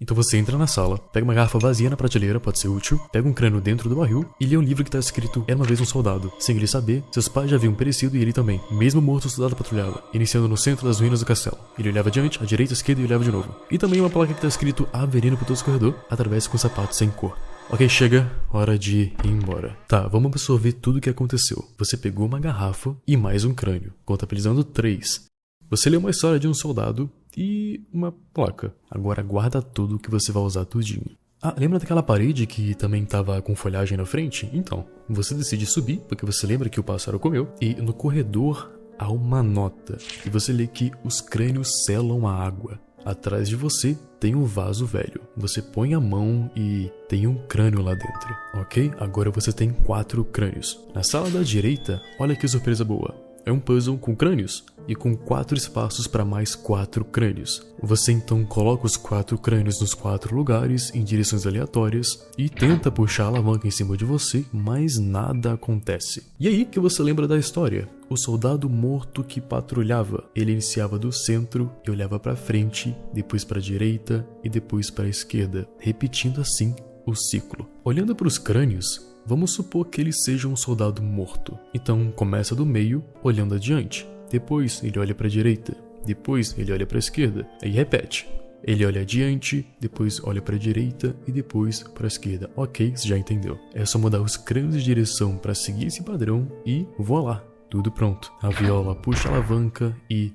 Então você entra na sala, pega uma garrafa vazia na prateleira, pode ser útil, pega um crânio dentro do barril e lê um livro que tá escrito Era uma vez um soldado. Sem ele saber, seus pais já haviam perecido e ele também. Mesmo morto, o soldado patrulhava, iniciando no centro das ruínas do castelo. Ele olhava adiante, à direita, à esquerda e olhava de novo. E também uma placa que tá escrito Há veneno por todo o corredor, atravessa com sapatos sem cor. Ok, chega, hora de ir embora. Tá, vamos absorver tudo o que aconteceu. Você pegou uma garrafa e mais um crânio, contabilizando três. Você leu uma história de um soldado e uma placa. Agora guarda tudo que você vai usar tudinho. Ah, lembra daquela parede que também tava com folhagem na frente? Então, você decide subir, porque você lembra que o pássaro comeu, e no corredor há uma nota. E você lê que os crânios selam a água. Atrás de você tem um vaso velho. Você põe a mão e tem um crânio lá dentro, ok? Agora você tem quatro crânios. Na sala da direita, olha que surpresa boa. É um puzzle com crânios e com quatro espaços para mais quatro crânios. Você então coloca os quatro crânios nos quatro lugares em direções aleatórias e tenta puxar a alavanca em cima de você, mas nada acontece. E aí que você lembra da história? O soldado morto que patrulhava. Ele iniciava do centro e olhava para frente, depois para a direita e depois para a esquerda, repetindo assim o ciclo. Olhando para os crânios, Vamos supor que ele seja um soldado morto. Então começa do meio, olhando adiante. Depois ele olha para a direita. Depois ele olha para a esquerda. E repete. Ele olha adiante, depois olha para a direita e depois para a esquerda. Ok, você já entendeu. É só mudar os crânios de direção para seguir esse padrão e voilá, tudo pronto. A viola puxa a alavanca e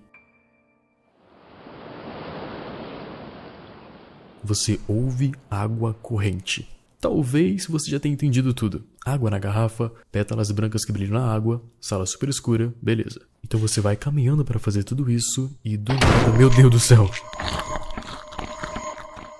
você ouve água corrente. Talvez você já tenha entendido tudo. Água na garrafa, pétalas brancas que brilham na água, sala super escura, beleza. Então você vai caminhando para fazer tudo isso e do nada, meu Deus do céu.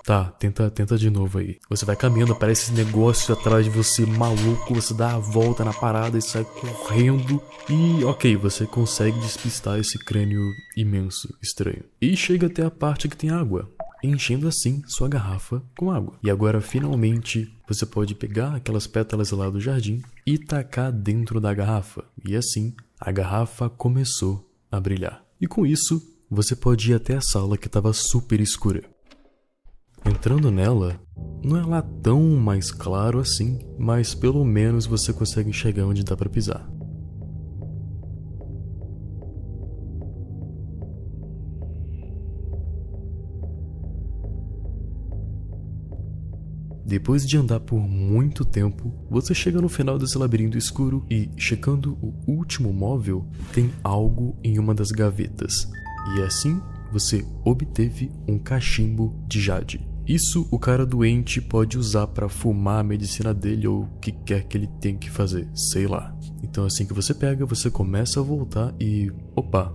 Tá, tenta, tenta de novo aí. Você vai caminhando, aparece esse negócio atrás de você maluco, você dá a volta na parada e sai correndo. E ok, você consegue despistar esse crânio imenso, estranho. E chega até a parte que tem água enchendo assim sua garrafa com água. E agora finalmente você pode pegar aquelas pétalas lá do jardim e tacar dentro da garrafa. E assim a garrafa começou a brilhar. E com isso você pode ir até a sala que estava super escura. Entrando nela, não é lá tão mais claro assim, mas pelo menos você consegue enxergar onde dá para pisar. Depois de andar por muito tempo, você chega no final desse labirinto escuro e, checando o último móvel, tem algo em uma das gavetas. E assim, você obteve um cachimbo de jade. Isso o cara doente pode usar para fumar a medicina dele ou o que quer que ele tenha que fazer, sei lá. Então assim que você pega, você começa a voltar e. Opa!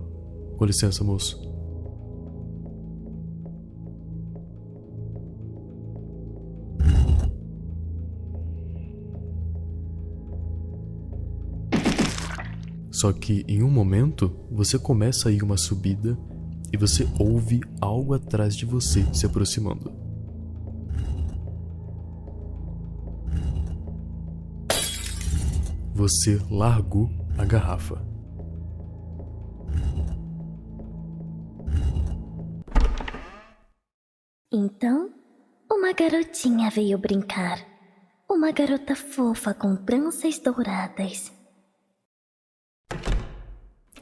Com licença, moço. Só que em um momento você começa a ir uma subida e você ouve algo atrás de você se aproximando. Você largou a garrafa. Então, uma garotinha veio brincar. Uma garota fofa com tranças douradas.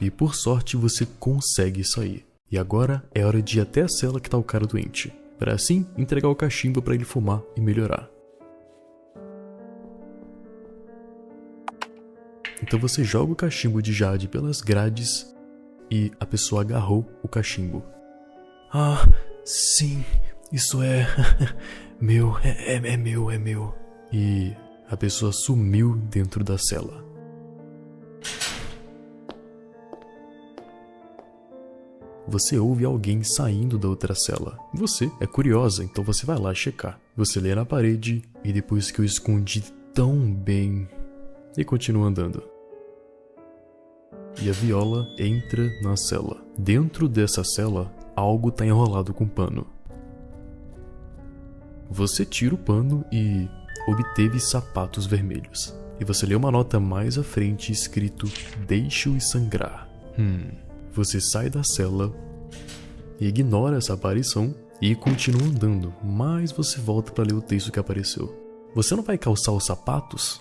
E por sorte você consegue sair. E agora é hora de ir até a cela que tá o cara doente, para assim entregar o cachimbo para ele fumar e melhorar. Então você joga o cachimbo de Jade pelas grades e a pessoa agarrou o cachimbo. Ah, sim, isso é. meu, é, é, é meu, é meu. E a pessoa sumiu dentro da cela. Você ouve alguém saindo da outra cela. Você é curiosa, então você vai lá checar. Você lê na parede e depois que eu escondi tão bem, e continua andando. E a viola entra na cela. Dentro dessa cela, algo está enrolado com pano. Você tira o pano e obteve sapatos vermelhos. E você lê uma nota mais à frente escrito Deixe-o sangrar. Hum. Você sai da cela, ignora essa aparição e continua andando, mas você volta para ler o texto que apareceu. Você não vai calçar os sapatos?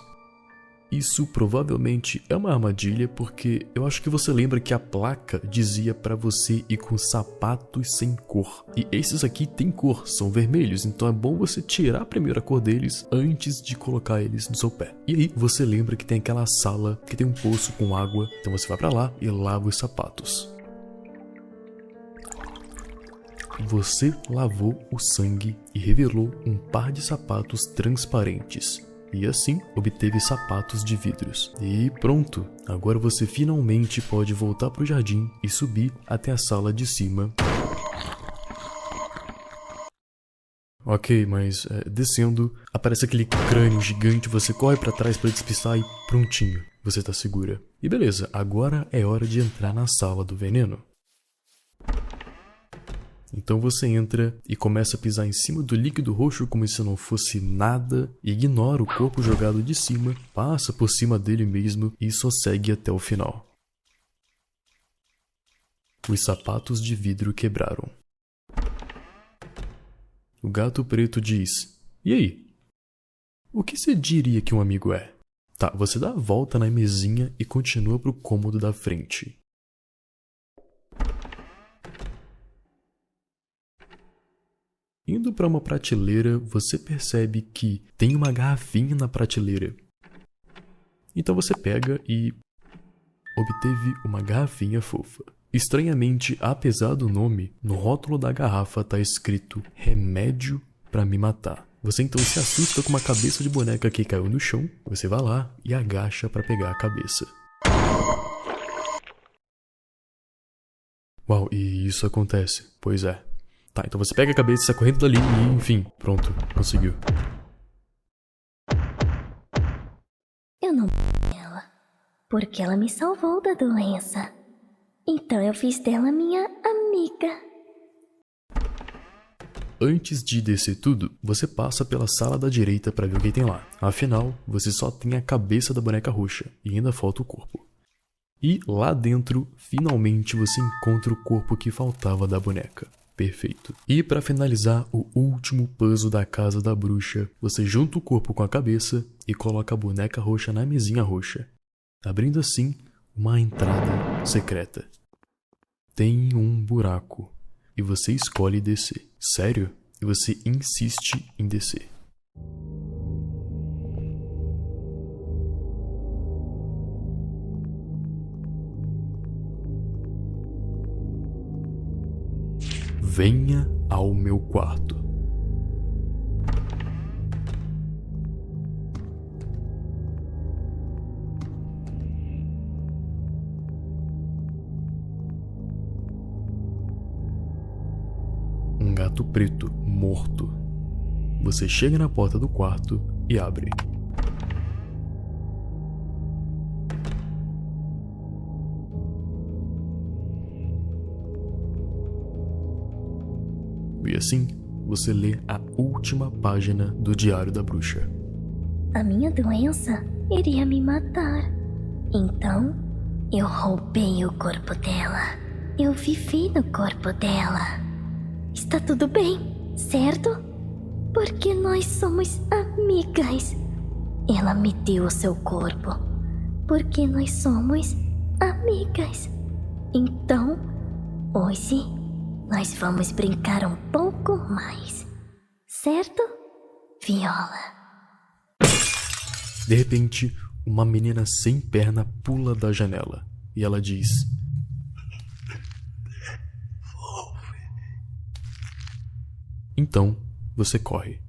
Isso provavelmente é uma armadilha porque eu acho que você lembra que a placa dizia para você ir com sapatos sem cor. E esses aqui têm cor, são vermelhos, então é bom você tirar a primeira cor deles antes de colocar eles no seu pé. E aí você lembra que tem aquela sala que tem um poço com água, então você vai para lá e lava os sapatos. Você lavou o sangue e revelou um par de sapatos transparentes e assim obteve sapatos de vidros. E pronto, agora você finalmente pode voltar para o jardim e subir até a sala de cima. Ok, mas é, descendo, aparece aquele crânio gigante, você corre para trás para despistar e prontinho, você tá segura. E beleza, agora é hora de entrar na sala do veneno. Então você entra e começa a pisar em cima do líquido roxo como se não fosse nada, ignora o corpo jogado de cima, passa por cima dele mesmo e só segue até o final. Os sapatos de vidro quebraram. O gato preto diz: E aí? O que você diria que um amigo é? Tá, você dá a volta na mesinha e continua pro cômodo da frente. Indo para uma prateleira, você percebe que tem uma garrafinha na prateleira. Então você pega e obteve uma garrafinha fofa. Estranhamente, apesar do nome, no rótulo da garrafa está escrito remédio para me matar. Você então se assusta com uma cabeça de boneca que caiu no chão, você vai lá e agacha para pegar a cabeça. Uau, e isso acontece. Pois é. Tá, então você pega a cabeça, sai correndo dali e, enfim, pronto, conseguiu. Eu não ela, porque ela me salvou da doença. Então eu fiz dela minha amiga. Antes de descer tudo, você passa pela sala da direita para ver o que tem lá. Afinal, você só tem a cabeça da boneca roxa e ainda falta o corpo. E lá dentro, finalmente você encontra o corpo que faltava da boneca. Perfeito. E para finalizar o último puzzle da casa da bruxa, você junta o corpo com a cabeça e coloca a boneca roxa na mesinha roxa, abrindo assim uma entrada secreta. Tem um buraco e você escolhe descer. Sério? E você insiste em descer. Venha ao meu quarto. Um gato preto morto. Você chega na porta do quarto e abre. E assim, você lê a última página do Diário da Bruxa. A minha doença iria me matar. Então, eu roubei o corpo dela. Eu vivi no corpo dela. Está tudo bem, certo? Porque nós somos amigas. Ela me deu o seu corpo. Porque nós somos amigas. Então, hoje nós vamos brincar um pouco mais. Certo, Viola? De repente, uma menina sem perna pula da janela e ela diz: Então você corre.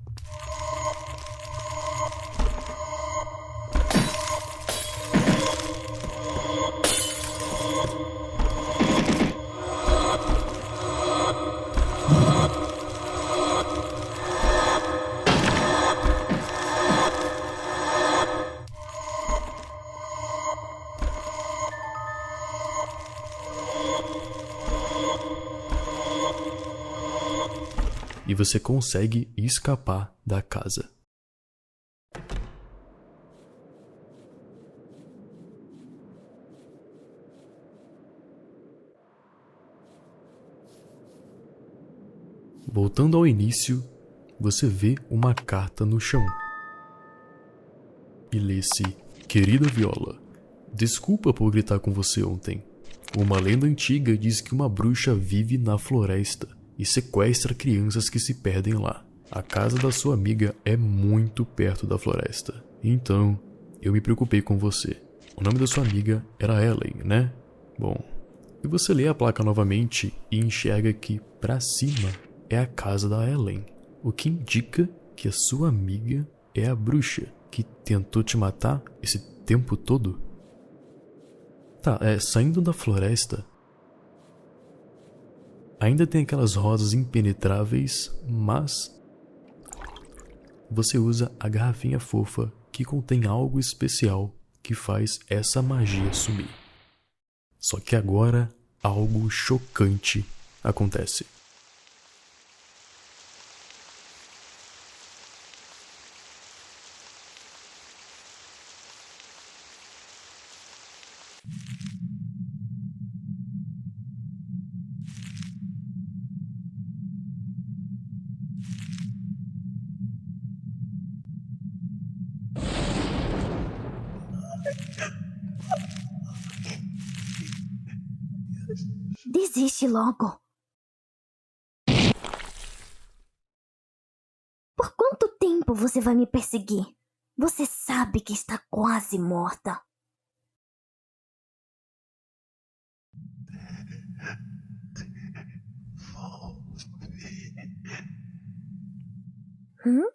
E você consegue escapar da casa. Voltando ao início, você vê uma carta no chão. E lê-se: Querida Viola, desculpa por gritar com você ontem. Uma lenda antiga diz que uma bruxa vive na floresta e sequestra crianças que se perdem lá. A casa da sua amiga é muito perto da floresta. Então, eu me preocupei com você. O nome da sua amiga era Ellen, né? Bom, e você lê a placa novamente e enxerga que para cima é a casa da Ellen, o que indica que a sua amiga é a bruxa que tentou te matar esse tempo todo. Tá, é, saindo da floresta, Ainda tem aquelas rosas impenetráveis, mas você usa a garrafinha fofa que contém algo especial que faz essa magia sumir. Só que agora algo chocante acontece. Logo. Por quanto tempo você vai me perseguir? Você sabe que está quase morta. Hum?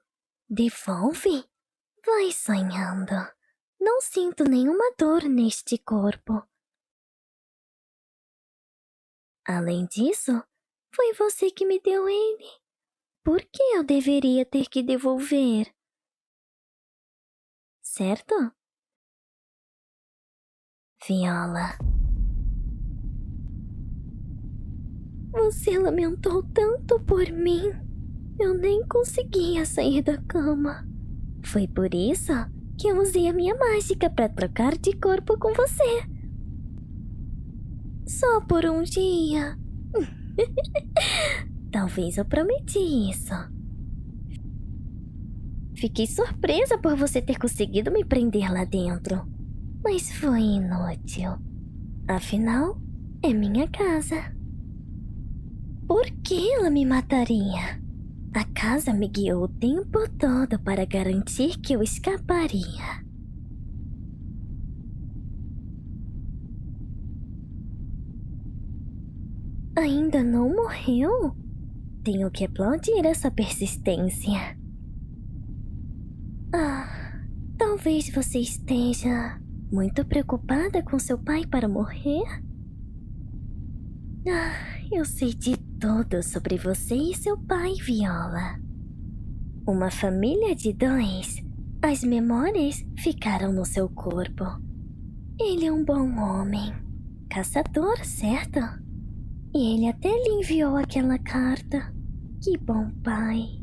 Devolve? Vai sonhando. Não sinto nenhuma dor neste corpo. Além disso, foi você que me deu ele. Por que eu deveria ter que devolver? Certo? Viola. Você lamentou tanto por mim. Eu nem conseguia sair da cama. Foi por isso que eu usei a minha mágica para trocar de corpo com você. Só por um dia. Talvez eu prometi isso. Fiquei surpresa por você ter conseguido me prender lá dentro. Mas foi inútil. Afinal, é minha casa. Por que ela me mataria? A casa me guiou o tempo todo para garantir que eu escaparia. Ainda não morreu? Tenho que aplaudir essa persistência. Ah, talvez você esteja muito preocupada com seu pai para morrer? Ah, eu sei de tudo sobre você e seu pai, Viola. Uma família de dois. As memórias ficaram no seu corpo. Ele é um bom homem. Caçador, certo? E ele até lhe enviou aquela carta. Que bom pai.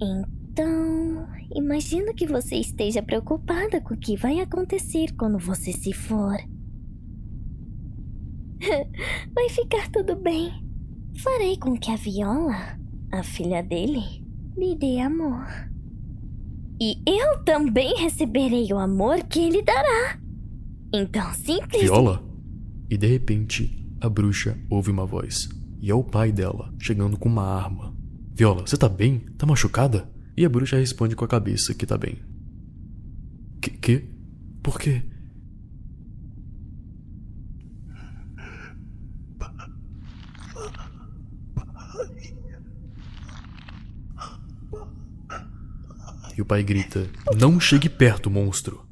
Então, imagino que você esteja preocupada com o que vai acontecer quando você se for. Vai ficar tudo bem. Farei com que a Viola, a filha dele, lhe dê amor. E eu também receberei o amor que ele dará. Então, simples. Viola? E de repente, a bruxa ouve uma voz. E é o pai dela, chegando com uma arma. Viola, você tá bem? Tá machucada? E a bruxa responde com a cabeça que tá bem. Que? que? Por quê? E o pai grita: Não chegue perto, monstro!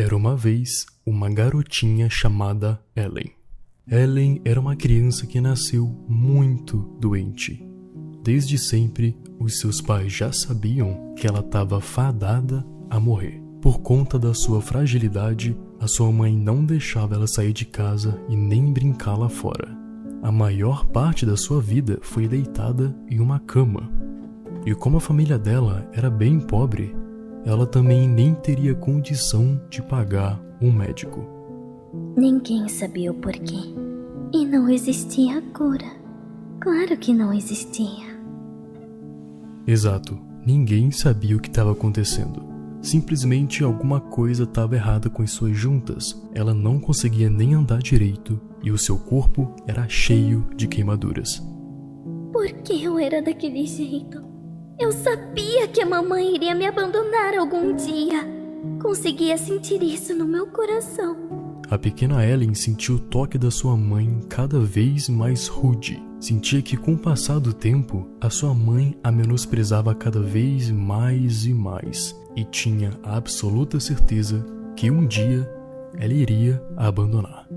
Era uma vez uma garotinha chamada Ellen. Ellen era uma criança que nasceu muito doente. Desde sempre, os seus pais já sabiam que ela estava fadada a morrer. Por conta da sua fragilidade, a sua mãe não deixava ela sair de casa e nem brincar lá fora. A maior parte da sua vida foi deitada em uma cama. E como a família dela era bem pobre, ela também nem teria condição de pagar um médico. Ninguém sabia o porquê. E não existia cura. Claro que não existia. Exato. Ninguém sabia o que estava acontecendo. Simplesmente alguma coisa estava errada com as suas juntas. Ela não conseguia nem andar direito e o seu corpo era cheio de queimaduras. Por que eu era daquele jeito? Eu sabia que a mamãe iria me abandonar algum dia. Conseguia sentir isso no meu coração. A pequena Ellen sentiu o toque da sua mãe cada vez mais rude. Sentia que, com o passar do tempo, a sua mãe a menosprezava cada vez mais e mais, e tinha a absoluta certeza que um dia ela iria a abandonar.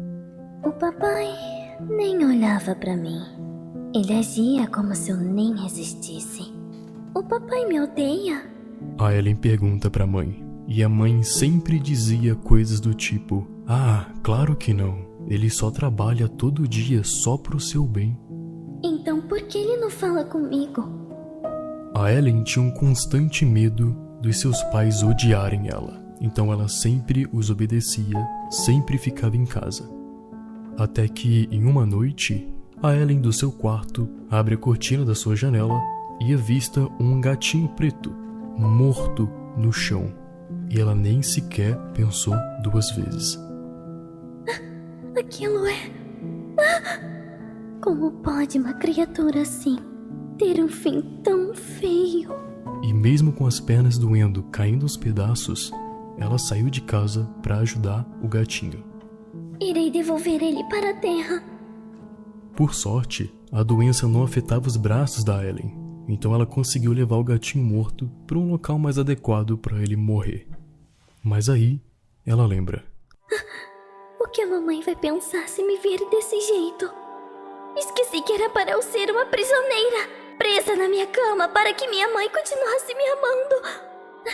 O papai nem olhava para mim. Ele agia como se eu nem existisse. O papai me odeia? A Ellen pergunta para a mãe. E a mãe sempre dizia coisas do tipo: Ah, claro que não. Ele só trabalha todo dia só pro seu bem. Então por que ele não fala comigo? A Ellen tinha um constante medo dos seus pais odiarem ela. Então ela sempre os obedecia, sempre ficava em casa. Até que, em uma noite, a Ellen do seu quarto abre a cortina da sua janela e avista um gatinho preto, morto no chão. E ela nem sequer pensou duas vezes. Aquilo é. Como pode uma criatura assim ter um fim tão feio? E mesmo com as pernas doendo, caindo aos pedaços, ela saiu de casa para ajudar o gatinho. Irei devolver ele para a terra. Por sorte, a doença não afetava os braços da Ellen, então ela conseguiu levar o gatinho morto para um local mais adequado para ele morrer. Mas aí, ela lembra. O que a mamãe vai pensar se me ver desse jeito? Esqueci que era para eu ser uma prisioneira, presa na minha cama para que minha mãe continuasse me amando.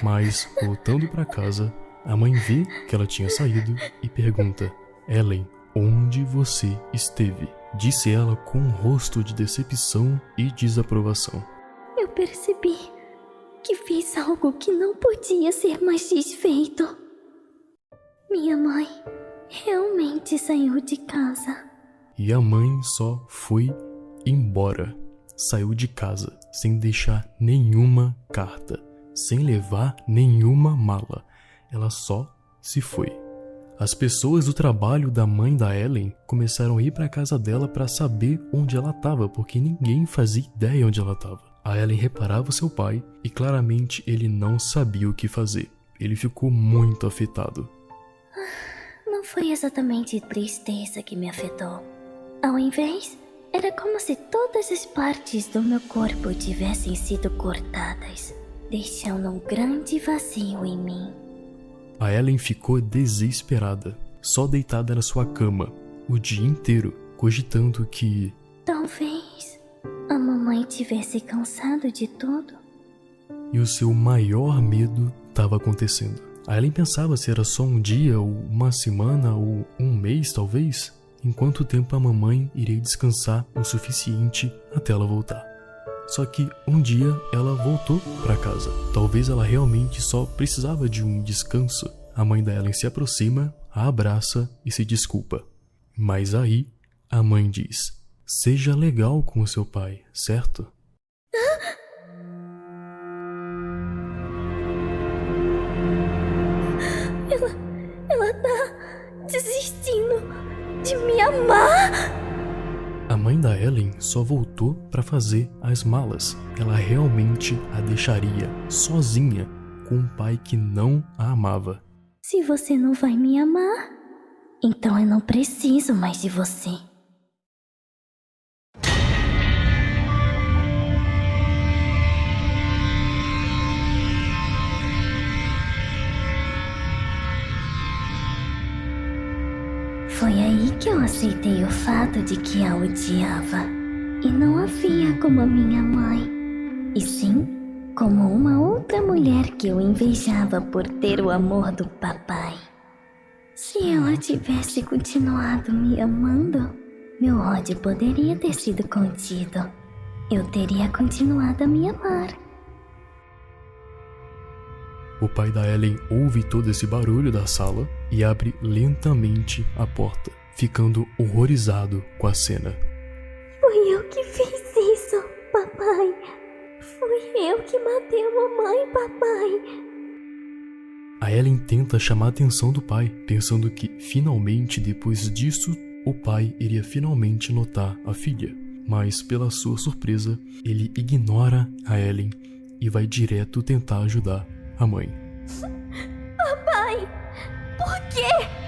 Mas, voltando para casa, a mãe vê que ela tinha saído e pergunta: Ellen, onde você esteve? Disse ela com um rosto de decepção e desaprovação percebi que fiz algo que não podia ser mais desfeito. Minha mãe realmente saiu de casa. E a mãe só foi embora. Saiu de casa, sem deixar nenhuma carta, sem levar nenhuma mala. Ela só se foi. As pessoas do trabalho da mãe da Ellen começaram a ir para a casa dela para saber onde ela estava, porque ninguém fazia ideia onde ela estava. A Ellen reparava seu pai e claramente ele não sabia o que fazer. Ele ficou muito afetado. Não foi exatamente tristeza que me afetou. Ao invés, era como se todas as partes do meu corpo tivessem sido cortadas, deixando um grande vazio em mim. A Ellen ficou desesperada, só deitada na sua cama, o dia inteiro, cogitando que. Talvez a mamãe tivesse cansado de tudo. E o seu maior medo estava acontecendo. A Ellen pensava se era só um dia, ou uma semana, ou um mês talvez, em quanto tempo a mamãe iria descansar o suficiente até ela voltar. Só que um dia ela voltou para casa. Talvez ela realmente só precisava de um descanso. A mãe da Ellen se aproxima, a abraça e se desculpa. Mas aí a mãe diz: Seja legal com o seu pai, certo? Ela. Ela tá desistindo de me amar. A mãe da Ellen só voltou para fazer as malas. Ela realmente a deixaria sozinha com um pai que não a amava. Se você não vai me amar, então eu não preciso mais de você. Aceitei o fato de que a odiava. E não a via como minha mãe, e sim como uma outra mulher que eu invejava por ter o amor do papai. Se ela tivesse continuado me amando, meu ódio poderia ter sido contido. Eu teria continuado a me amar. O pai da Ellen ouve todo esse barulho da sala e abre lentamente a porta, ficando horrorizado com a cena. Fui eu que fiz isso, papai. Fui eu que matei a mamãe, papai. A Ellen tenta chamar a atenção do pai, pensando que finalmente depois disso o pai iria finalmente notar a filha. Mas, pela sua surpresa, ele ignora a Ellen e vai direto tentar ajudar a mãe. Papai, por quê?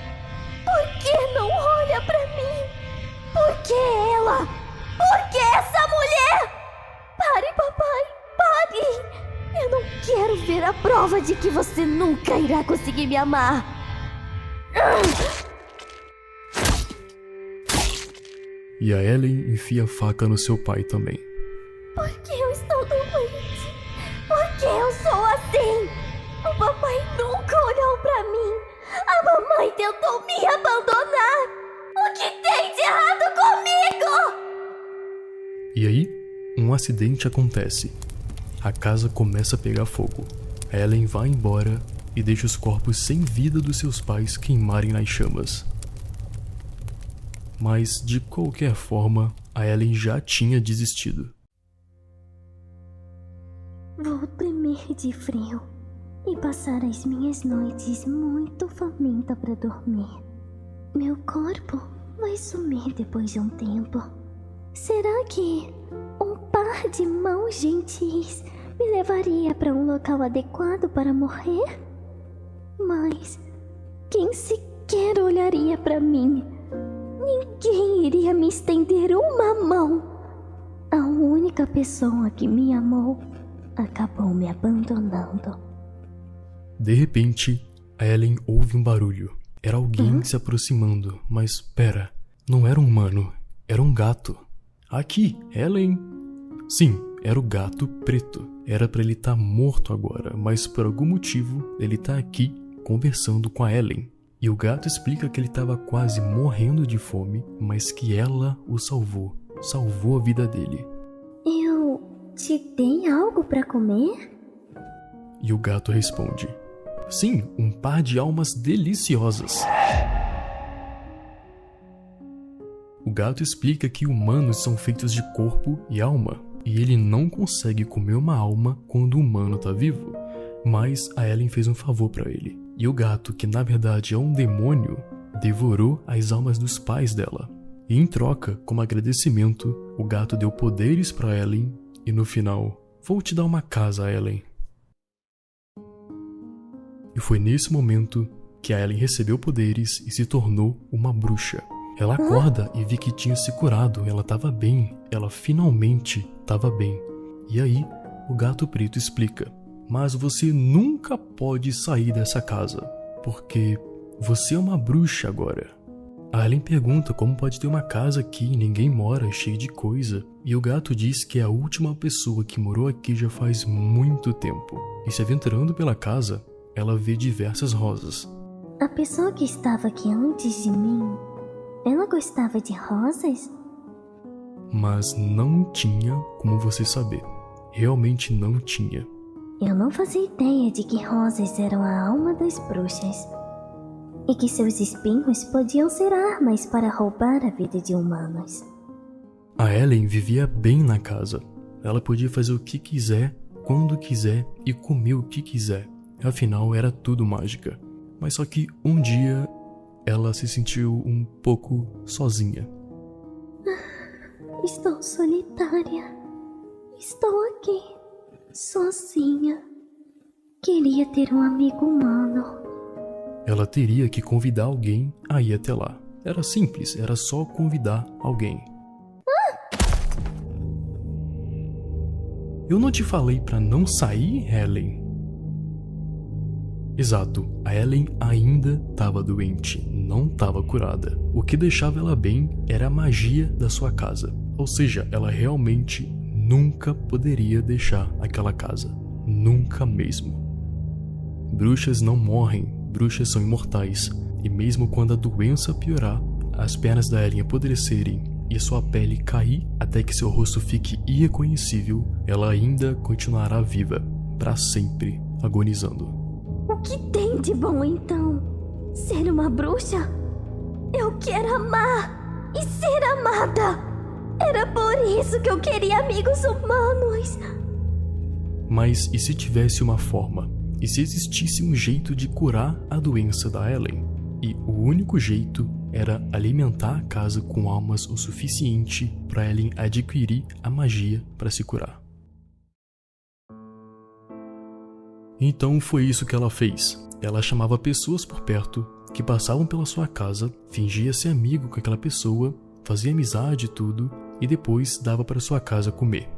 Por que não olha pra mim? Por que ela? Por que essa mulher? Pare, papai, pare! Eu não quero ver a prova de que você nunca irá conseguir me amar. E a Ellen enfia a faca no seu pai também. A mamãe tentou me abandonar. O que tem de errado comigo? E aí, um acidente acontece. A casa começa a pegar fogo. Ellen vai embora e deixa os corpos sem vida dos seus pais queimarem nas chamas. Mas, de qualquer forma, a Ellen já tinha desistido. Vou tremer de frio e passar as minhas noites muito faminta para dormir. Meu corpo vai sumir depois de um tempo. Será que um par de mãos gentis me levaria para um local adequado para morrer? Mas quem sequer olharia para mim? Ninguém iria me estender uma mão. A única pessoa que me amou acabou me abandonando. De repente, a Ellen ouve um barulho. Era alguém se aproximando, mas pera, não era um humano, era um gato. Aqui, Ellen. Sim, era o gato preto. Era para ele estar tá morto agora, mas por algum motivo ele tá aqui conversando com a Ellen. E o gato explica que ele estava quase morrendo de fome, mas que ela o salvou, salvou a vida dele. Eu te dei algo para comer? E o gato responde: Sim, um par de almas deliciosas. O gato explica que humanos são feitos de corpo e alma, e ele não consegue comer uma alma quando o humano tá vivo. Mas a Ellen fez um favor para ele. E o gato, que na verdade é um demônio, devorou as almas dos pais dela. E em troca, como agradecimento, o gato deu poderes para Ellen e no final, vou te dar uma casa, Ellen. E foi nesse momento que a Ellen recebeu poderes e se tornou uma bruxa. Ela acorda e vê que tinha se curado, ela estava bem, ela finalmente estava bem. E aí, o gato preto explica: Mas você nunca pode sair dessa casa, porque você é uma bruxa agora. A Ellen pergunta como pode ter uma casa aqui, ninguém mora, cheia de coisa. E o gato diz que é a última pessoa que morou aqui já faz muito tempo. E se aventurando pela casa, ela vê diversas rosas. A pessoa que estava aqui antes de mim ela gostava de rosas? Mas não tinha como você saber. Realmente não tinha. Eu não fazia ideia de que rosas eram a alma das bruxas. E que seus espinhos podiam ser armas para roubar a vida de humanos. A Ellen vivia bem na casa. Ela podia fazer o que quiser, quando quiser e comer o que quiser. Afinal, era tudo mágica. Mas só que um dia ela se sentiu um pouco sozinha. Estou solitária. Estou aqui, sozinha. Queria ter um amigo humano. Ela teria que convidar alguém a ir até lá. Era simples, era só convidar alguém. Eu não te falei para não sair, Helen? Exato, a Ellen ainda estava doente, não estava curada. O que deixava ela bem era a magia da sua casa. Ou seja, ela realmente nunca poderia deixar aquela casa. Nunca mesmo. Bruxas não morrem, bruxas são imortais. E mesmo quando a doença piorar, as pernas da Ellen apodrecerem e sua pele cair até que seu rosto fique irreconhecível, ela ainda continuará viva, para sempre, agonizando. O que tem de bom então? Ser uma bruxa? Eu quero amar e ser amada. Era por isso que eu queria amigos humanos. Mas e se tivesse uma forma? E se existisse um jeito de curar a doença da Ellen? E o único jeito era alimentar a casa com almas o suficiente para Ellen adquirir a magia para se curar. Então foi isso que ela fez. Ela chamava pessoas por perto que passavam pela sua casa, fingia ser amigo com aquela pessoa, fazia amizade e tudo, e depois dava para sua casa comer.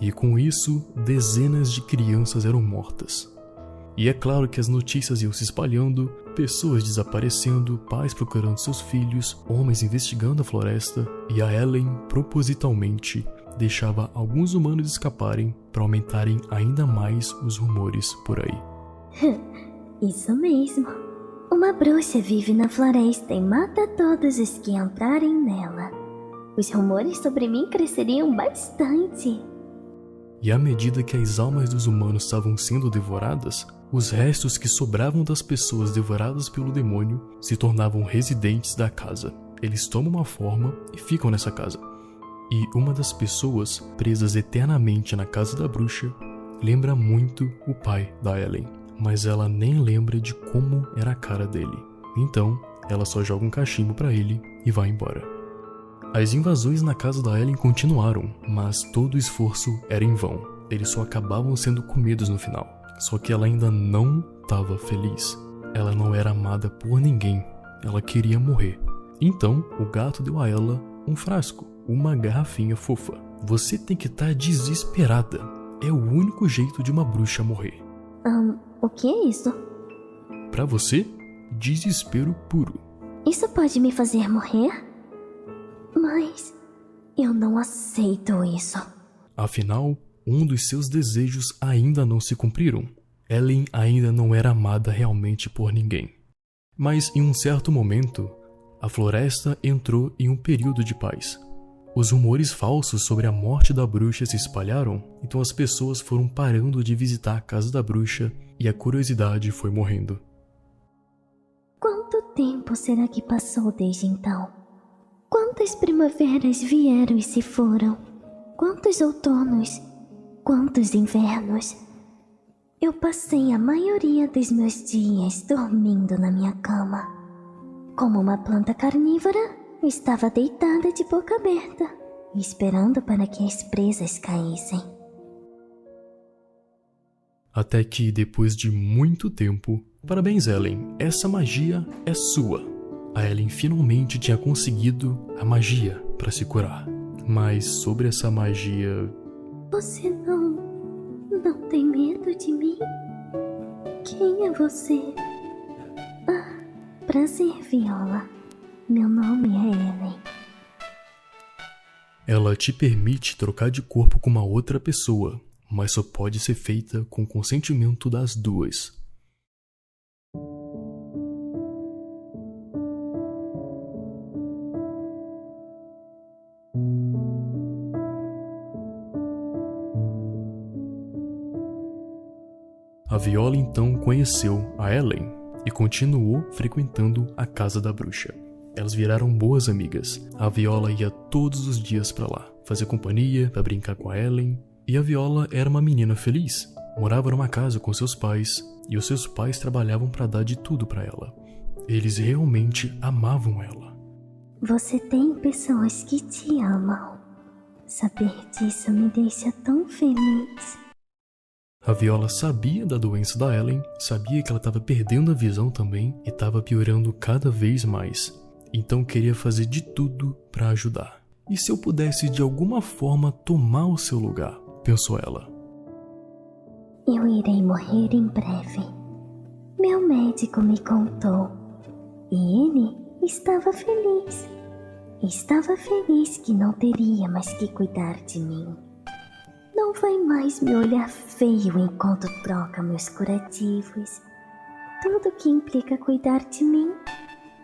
E com isso, dezenas de crianças eram mortas. E é claro que as notícias iam se espalhando, pessoas desaparecendo, pais procurando seus filhos, homens investigando a floresta, e a Ellen propositalmente deixava alguns humanos escaparem para aumentarem ainda mais os rumores por aí. Isso mesmo. Uma bruxa vive na floresta e mata todos os que entrarem nela. Os rumores sobre mim cresceriam bastante. E à medida que as almas dos humanos estavam sendo devoradas, os restos que sobravam das pessoas devoradas pelo demônio se tornavam residentes da casa. Eles tomam uma forma e ficam nessa casa. E uma das pessoas presas eternamente na casa da bruxa lembra muito o pai da Ellen, mas ela nem lembra de como era a cara dele. Então, ela só joga um cachimbo para ele e vai embora. As invasões na casa da Ellen continuaram, mas todo o esforço era em vão. Eles só acabavam sendo comidos no final. Só que ela ainda não estava feliz. Ela não era amada por ninguém. Ela queria morrer. Então, o gato deu a ela um frasco uma garrafinha fofa. Você tem que estar tá desesperada. É o único jeito de uma bruxa morrer. Um, o que é isso? Para você, desespero puro. Isso pode me fazer morrer? Mas eu não aceito isso. Afinal, um dos seus desejos ainda não se cumpriram. Ellen ainda não era amada realmente por ninguém. Mas em um certo momento, a floresta entrou em um período de paz. Os rumores falsos sobre a morte da bruxa se espalharam, então as pessoas foram parando de visitar a casa da bruxa e a curiosidade foi morrendo. Quanto tempo será que passou desde então? Quantas primaveras vieram e se foram? Quantos outonos, quantos invernos. Eu passei a maioria dos meus dias dormindo na minha cama. Como uma planta carnívora, estava deitada de boca aberta, esperando para que as presas caíssem. Até que, depois de muito tempo, parabéns, Ellen, essa magia é sua. A Ellen finalmente tinha conseguido a magia para se curar. Mas sobre essa magia. Você não. não tem medo de mim? Quem é você? Ah, prazer, Viola. Meu nome é Ellen. Ela te permite trocar de corpo com uma outra pessoa, mas só pode ser feita com consentimento das duas. A Viola então conheceu a Ellen e continuou frequentando a casa da bruxa. Elas viraram boas amigas. A Viola ia todos os dias para lá, fazer companhia, para brincar com a Ellen. E a Viola era uma menina feliz. Morava numa casa com seus pais e os seus pais trabalhavam para dar de tudo para ela. Eles realmente amavam ela. Você tem pessoas que te amam. Saber disso me deixa tão feliz. A Viola sabia da doença da Ellen, sabia que ela estava perdendo a visão também e estava piorando cada vez mais. Então queria fazer de tudo para ajudar. E se eu pudesse de alguma forma tomar o seu lugar? pensou ela. Eu irei morrer em breve. Meu médico me contou. E ele estava feliz. Estava feliz que não teria mais que cuidar de mim. Não vai mais me olhar feio enquanto troca meus curativos. Tudo que implica cuidar de mim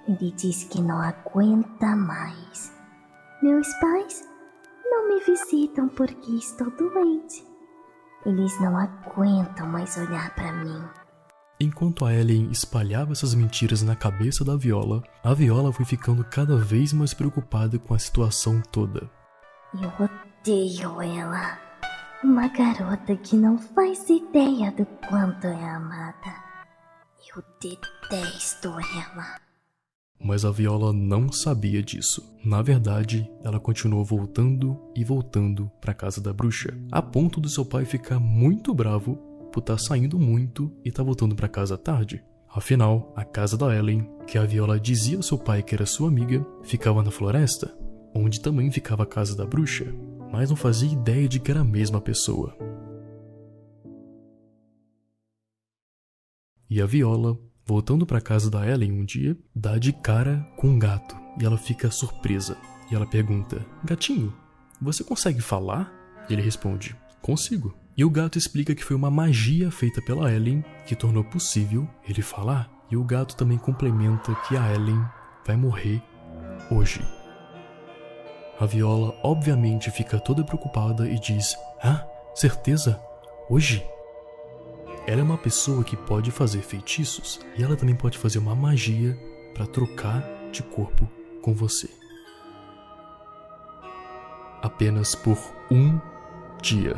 ele diz que não aguenta mais. Meus pais não me visitam porque estou doente. Eles não aguentam mais olhar para mim. Enquanto a Ellen espalhava essas mentiras na cabeça da Viola, a Viola foi ficando cada vez mais preocupada com a situação toda. Eu odeio ela. Uma garota que não faz ideia do quanto é amada. Eu detesto ela. Mas a Viola não sabia disso. Na verdade, ela continuou voltando e voltando para casa da bruxa, a ponto do seu pai ficar muito bravo por estar tá saindo muito e estar tá voltando para casa tarde. Afinal, a casa da Ellen, que a Viola dizia ao seu pai que era sua amiga, ficava na floresta, onde também ficava a casa da bruxa, mas não fazia ideia de que era a mesma pessoa. E a Viola Voltando para casa da Ellen um dia, dá de cara com um gato e ela fica surpresa. E ela pergunta: Gatinho, você consegue falar? Ele responde: Consigo. E o gato explica que foi uma magia feita pela Ellen que tornou possível ele falar. E o gato também complementa que a Ellen vai morrer hoje. A Viola obviamente fica toda preocupada e diz: Ah, certeza? Hoje? Ela é uma pessoa que pode fazer feitiços e ela também pode fazer uma magia para trocar de corpo com você. Apenas por um dia.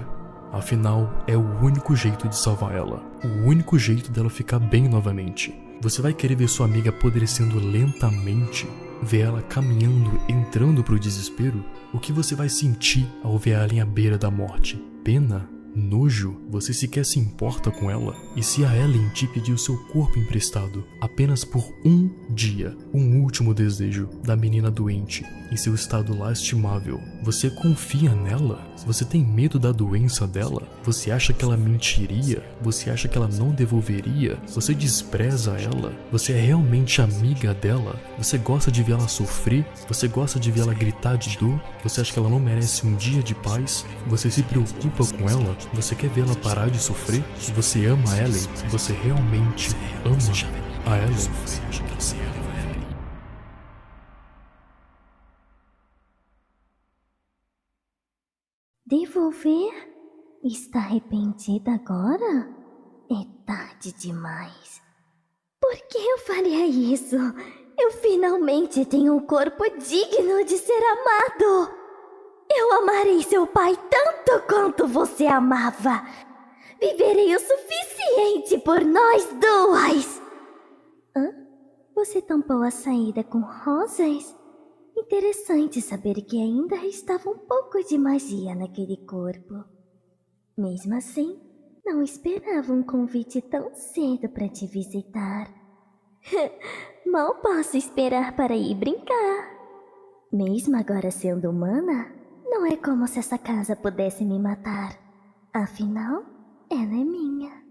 Afinal, é o único jeito de salvar ela. O único jeito dela ficar bem novamente. Você vai querer ver sua amiga apodrecendo lentamente? Ver ela caminhando, entrando pro desespero? O que você vai sentir ao ver ela em beira da morte? Pena? Nojo, você sequer se importa com ela? E se a Ellen te pediu seu corpo emprestado apenas por um dia, um último desejo da menina doente em seu estado lastimável, você confia nela? Você tem medo da doença dela? Você acha que ela mentiria? Você acha que ela não devolveria? Você despreza ela? Você é realmente amiga dela? Você gosta de vê-la sofrer? Você gosta de vê-la gritar de dor? Você acha que ela não merece um dia de paz? Você se preocupa com ela? Você quer vê-la parar de sofrer? Você ama Ellen? Você realmente ama a Ellen? Devolver? Está arrependida agora? É tarde demais. Por que eu faria isso? Eu finalmente tenho um corpo digno de ser amado. Eu amarei seu pai tanto quanto você amava. Viverei o suficiente por nós duas. Hã? Você tampou a saída com rosas? Interessante saber que ainda restava um pouco de magia naquele corpo. Mesmo assim, não esperava um convite tão cedo para te visitar. Mal posso esperar para ir brincar. Mesmo agora sendo humana, não é como se essa casa pudesse me matar. Afinal, ela é minha.